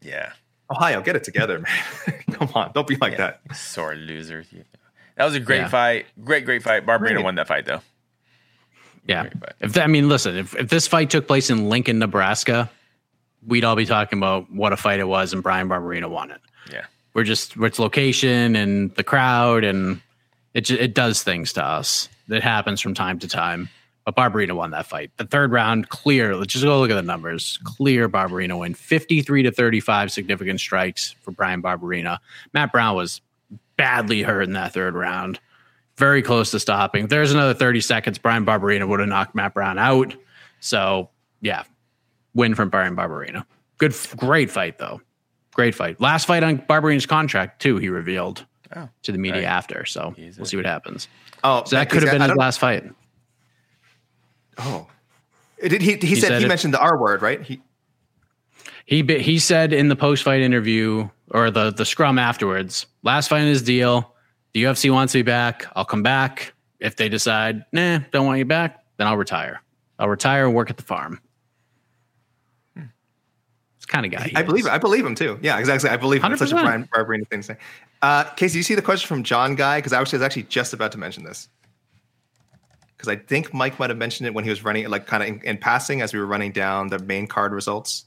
Speaker 2: Yeah.
Speaker 3: Ohio, get it together, man. [laughs] Come on, don't be like
Speaker 2: yeah.
Speaker 3: that.
Speaker 2: Sore losers. Yeah. That was a great
Speaker 1: Yeah.
Speaker 2: fight. Great, great fight. Barberena
Speaker 3: Great.
Speaker 2: won that fight though.
Speaker 1: Yeah.
Speaker 2: Great fight.
Speaker 1: If that, I mean, listen, if, if this fight took place in Lincoln, Nebraska, we'd all be talking about what a fight it was and Bryan Barberena won it.
Speaker 2: Yeah.
Speaker 1: We're just, it's location and the crowd and it, it does things to us. It happens from time to time. But Barberena won that fight. The third round, clear. Let's just go look at the numbers. Clear Barberena win. 53 to 35 significant strikes for Bryan Barberena. Matt Brown was badly hurt in that third round. Very close to stopping. There's another 30 seconds, Bryan Barberena would have knocked Matt Brown out. So, yeah, win from Bryan Barberena. Good, great fight, though. Great fight. Last fight on Barberena's contract, too, he revealed
Speaker 2: Oh.
Speaker 1: to the media
Speaker 2: Right.
Speaker 1: after. So,
Speaker 2: He's
Speaker 1: we'll see what happens.
Speaker 3: Oh,
Speaker 1: So that could have been his last fight.
Speaker 3: Oh, did he? He, said
Speaker 1: said
Speaker 3: he
Speaker 1: it-
Speaker 3: mentioned the R word, right? He,
Speaker 1: He he said in the post fight interview or the the scrum afterwards, last fight in his deal, the UFC wants me back. I'll come back. If they decide, nah, don't want you back, then I'll retire. I'll retire and work at the farm. It's kind of guy.
Speaker 3: I believe
Speaker 1: is.
Speaker 3: it. I believe him too. Yeah, exactly. I believe him. It's such a
Speaker 1: 100%.
Speaker 3: Bryan Barberena thing to say. Uh, Casey, you see the question from John Guy? Because I was actually just about to mention this. Because I think Mike might have mentioned it when he was running, like kind of in, in passing as we were running down the main card results.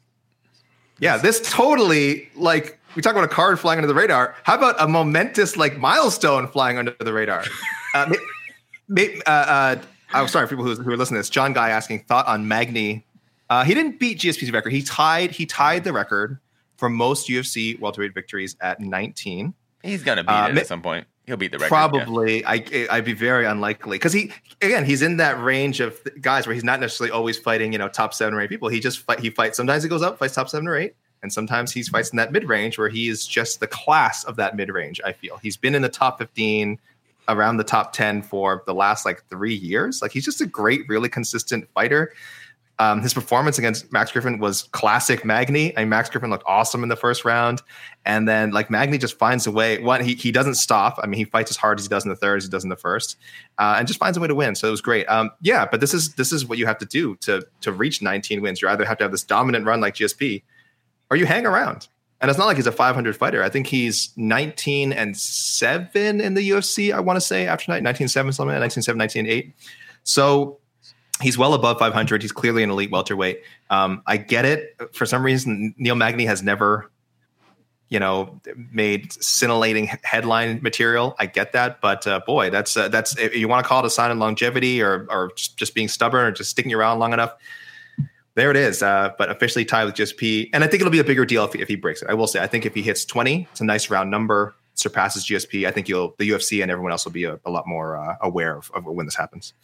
Speaker 3: Yeah, this totally like we talk about a card flying under the radar. How about a momentous like milestone flying under the radar? [laughs] uh, may- uh, uh, I'm sorry for people who, who are listening to this. John Guy asking thought on Magny. Uh, he didn't beat GSP's record. He tied he tied the record for most UFC welterweight victories at 19.
Speaker 2: He's gonna beat
Speaker 3: Uh,
Speaker 2: it at some point. He'll beat the record. yeah.
Speaker 3: Probably, I I'd be very unlikely because he again he's in that range of guys where he's not necessarily always fighting you know top seven or eight people. He just fight he fights. Sometimes he goes up fights top seven or eight, and sometimes he's fights in that mid range where he is just the class of that mid range. I feel he's been in the top fifteen, around the top ten for the last like three years. Like he's just a great, really consistent fighter. Um, his performance against Max Griffin was classic Magny. I mean, Max Griffin looked awesome in the first round. And then like Magny just finds a way. One, he, he doesn't stop. I mean, he fights as hard as he does in the third as he does in the first, uh, and just finds a way to win. So it was great. Um, yeah, but this is this is what you have to do to to reach 19 wins. You either have to have this dominant run like GSP, or you hang around. And it's not like he's a 500 fighter. I think he's 19 and seven in the UFC. I want to say after night 19 7 something, 19 7, 19 8. So he's well above 500. He's clearly an elite welterweight. Um, I get it. For some reason, Neil Magny has never, you know, made scintillating headline material. I get that, but uh, boy, that's uh, that's you want to call it a sign of longevity or or just being stubborn or just sticking around long enough. There it is. Uh, but officially tied with GSP, and I think it'll be a bigger deal if, if he breaks it. I will say, I think if he hits 20, it's a nice round number, surpasses GSP. I think you'll the UFC and everyone else will be a, a lot more uh, aware of, of when this happens.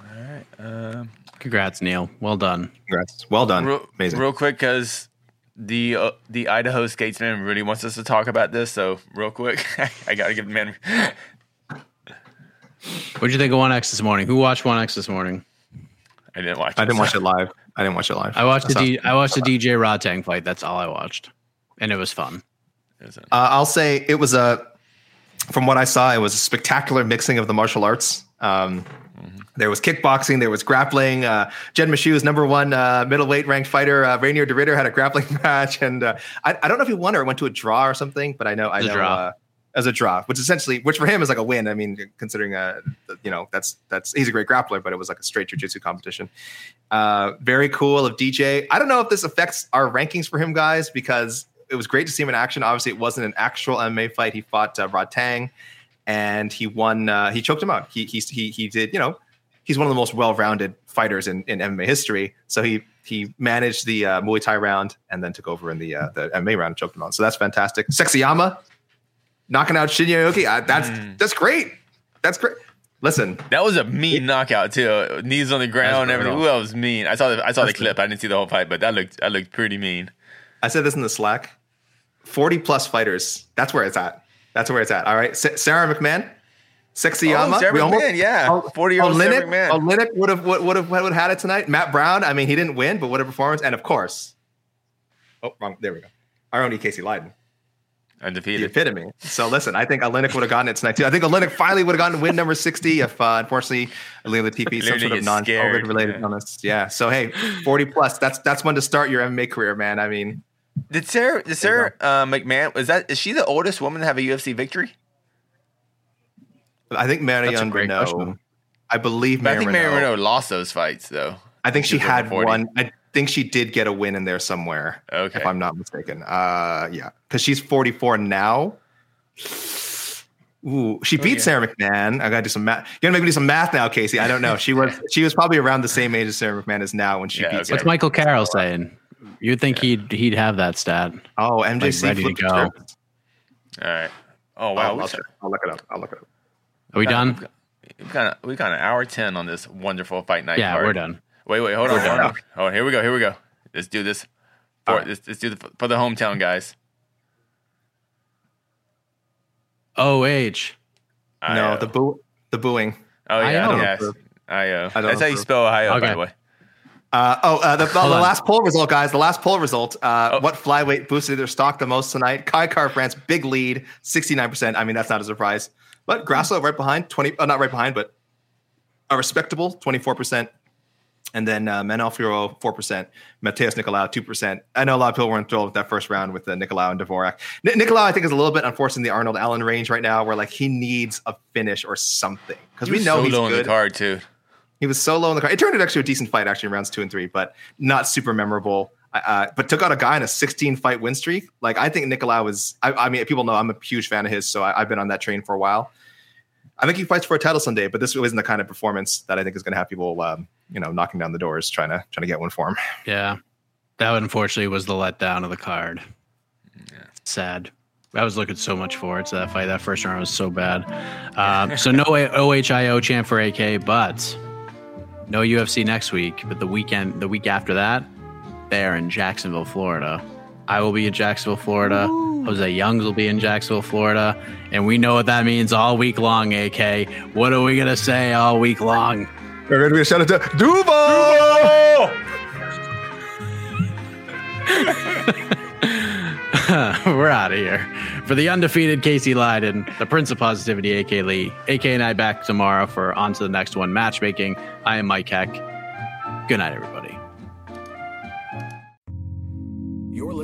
Speaker 2: All right. Um,
Speaker 1: Congrats, Neil. Well done.
Speaker 3: Congrats. Well done.
Speaker 2: real,
Speaker 3: Amazing.
Speaker 2: real quick, because the uh, the Idaho Skatesman really wants us to talk about this. So real quick, [laughs] I gotta give the man.
Speaker 1: What'd you think of One X this morning? Who watched One X this morning?
Speaker 2: I didn't watch.
Speaker 3: I didn't
Speaker 2: so-
Speaker 3: watch it live. I didn't watch it live.
Speaker 1: I watched the
Speaker 3: That's
Speaker 1: D-
Speaker 3: not-
Speaker 1: I watched the DJ Rodtang fight. That's all I watched, and it was fun.
Speaker 2: it was a-
Speaker 3: Uh, I'll say it was a, from what I saw, it was a spectacular mixing of the martial arts. Um, There was kickboxing, there was grappling. Uh, Jed Meshew's number one uh, middleweight ranked fighter, uh, Reinier de Ridder, had a grappling [laughs] match, and uh, I, I don't know if he won or went to a draw or something, but I know I
Speaker 1: It
Speaker 3: know
Speaker 1: draw.
Speaker 3: Uh, as a draw, which essentially, which for him is like a win. I mean, considering uh, you know that's that's he's a great grappler, but it was like a straight jujitsu competition. Uh, very cool of DJ. I don't know if this affects our rankings for him, guys, because it was great to see him in action. Obviously, it wasn't an actual MMA fight. He fought uh, Rodtang, and he won. Uh, he choked him out. He he he he did. You know, he's one of the most well-rounded fighters in, in MMA history. So he he managed the uh, Muay Thai round and then took over in the uh, the MMA round and choked him out. So that's fantastic. Sexyama knocking out Shinya Aoki. Uh, that's
Speaker 2: Mm.
Speaker 3: that's great. That's great. Listen,
Speaker 2: That was a mean knockout too. Knees on the ground and everything. Ooh, that was mean. I saw the I saw the
Speaker 3: That's
Speaker 2: clip. I didn't see the whole fight, but that looked that looked pretty mean.
Speaker 3: I said this in the Slack. Forty plus fighters. That's where it's at. That's where it's at. All right, Sa- Sara McMann, Sexyama.
Speaker 2: Oh, Sarah
Speaker 3: We
Speaker 2: McMann, yeah. 40-year-old Sarah
Speaker 3: Oleinik-
Speaker 2: McMann.
Speaker 3: Oleinik would have would have would have had it tonight. Matt Brown. I mean, he didn't win, but what a performance! And of course, oh, wrong. There we go. Our own E. Casey Leydon, the
Speaker 2: Undefeated.
Speaker 3: epitome. So listen, I think Oleinik would have gotten it tonight too. I think Oleinik finally would have gotten win number sixty if uh, unfortunately Ilir Latifi some sort of non
Speaker 2: COVID
Speaker 3: related
Speaker 2: yeah.
Speaker 3: illness. Yeah. So hey, forty plus. That's that's when to start your MMA career, man. I mean.
Speaker 2: Did Sarah did Sarah uh, McMann is that is she the oldest woman to have a UFC victory?
Speaker 3: I think
Speaker 1: That's a
Speaker 3: Marion
Speaker 1: Reneau.
Speaker 3: I believe
Speaker 2: But I
Speaker 3: Marion
Speaker 2: think Mary
Speaker 3: Reneau.
Speaker 2: Reneau lost those fights though.
Speaker 3: I think she
Speaker 2: She's over
Speaker 3: had one. I think she did get a win in there somewhere.
Speaker 2: Okay.
Speaker 3: If I'm not mistaken. Uh, yeah, because she's 44 now. Ooh, she beat
Speaker 2: yeah.
Speaker 3: Sara McMann. I gotta do some math. You're gonna make me do some math now, Casey. I don't know. She was [laughs] she was probably around the same age as Sara McMann is now when she
Speaker 2: Yeah,
Speaker 3: beat.
Speaker 2: okay.
Speaker 1: What's Michael Carroll saying? You'd think he'd he'd have that stat.
Speaker 3: Oh, MJC
Speaker 1: ready to
Speaker 3: flipped the
Speaker 1: go.
Speaker 3: script.
Speaker 2: All right. Oh
Speaker 3: Oh,
Speaker 2: wow.
Speaker 3: I'll,
Speaker 2: we
Speaker 3: check. I'll look it up. I'll look it up.
Speaker 1: Are we done?
Speaker 2: We've got we got an hour ten on this wonderful fight night.
Speaker 1: Yeah,
Speaker 2: card.
Speaker 1: we're done.
Speaker 2: Wait, wait, hold on,
Speaker 3: We're
Speaker 2: hold on. Oh, here we go. Here we go. Let's do this. For,
Speaker 3: All right.
Speaker 2: let's, let's do the for the hometown guys.
Speaker 1: OH. H.
Speaker 3: No,
Speaker 2: IO.
Speaker 3: the boo, the booing.
Speaker 2: oh yeah,
Speaker 1: IO.
Speaker 2: yes, IO.
Speaker 3: I don't
Speaker 2: That's how you spell Ohio, by the way.
Speaker 3: Uh, oh, uh, the, the
Speaker 1: Hold on.
Speaker 3: last poll result, guys. The last poll result. Uh,
Speaker 2: Oh.
Speaker 3: What flyweight boosted their stock the most tonight? Kai Kara France, big lead, 69%. I mean, that's not a surprise. But Grasso right behind, 20, uh, not right behind, but a respectable 24%. And then uh, Manon Fiorot, 4%. Matheus Nicolau, 2%. I know a lot of people weren't thrilled with that first round with uh, Nicolau and Dvorak. Ni- Nicolau, I think, is a little bit unfortunate in the Arnold Allen range right now, where like he needs a finish or something. Because we
Speaker 2: was
Speaker 3: know
Speaker 2: so
Speaker 3: he's
Speaker 2: low in
Speaker 3: good.
Speaker 2: the card too.
Speaker 3: He was so low in the card. It turned out actually a decent fight, actually, in rounds two and three, but not super memorable. Uh, but took out a guy in a 16 fight win streak. Like, I think Nicolau was, I, I mean, people know I'm a huge fan of his, so I, I've been on that train for a while. I think he fights for a title someday, but this isn't the kind of performance that I think is going to have people, um, you know, knocking down the doors trying to trying to get one for him.
Speaker 1: Yeah. That unfortunately was the letdown of the card. Sad. I was looking so much forward to that fight. That first round was so bad. [laughs] Um, so no OHIO champ for AK, but no UFC next week. But the weekend, the week after that, they're in Jacksonville, Florida. I will be in Jacksonville, Florida. Jose Youngs will be in Jacksonville, Florida. And we know what that means all week long, AK. What are we going to say all week long?
Speaker 3: We're going to be a shout out to Duval. [laughs]
Speaker 1: We're out of here. For the undefeated Casey Leydon, the Prince of Positivity, AK Lee, AK and I back tomorrow for On to the Next One matchmaking. I am Mike Heck. Good night, everybody.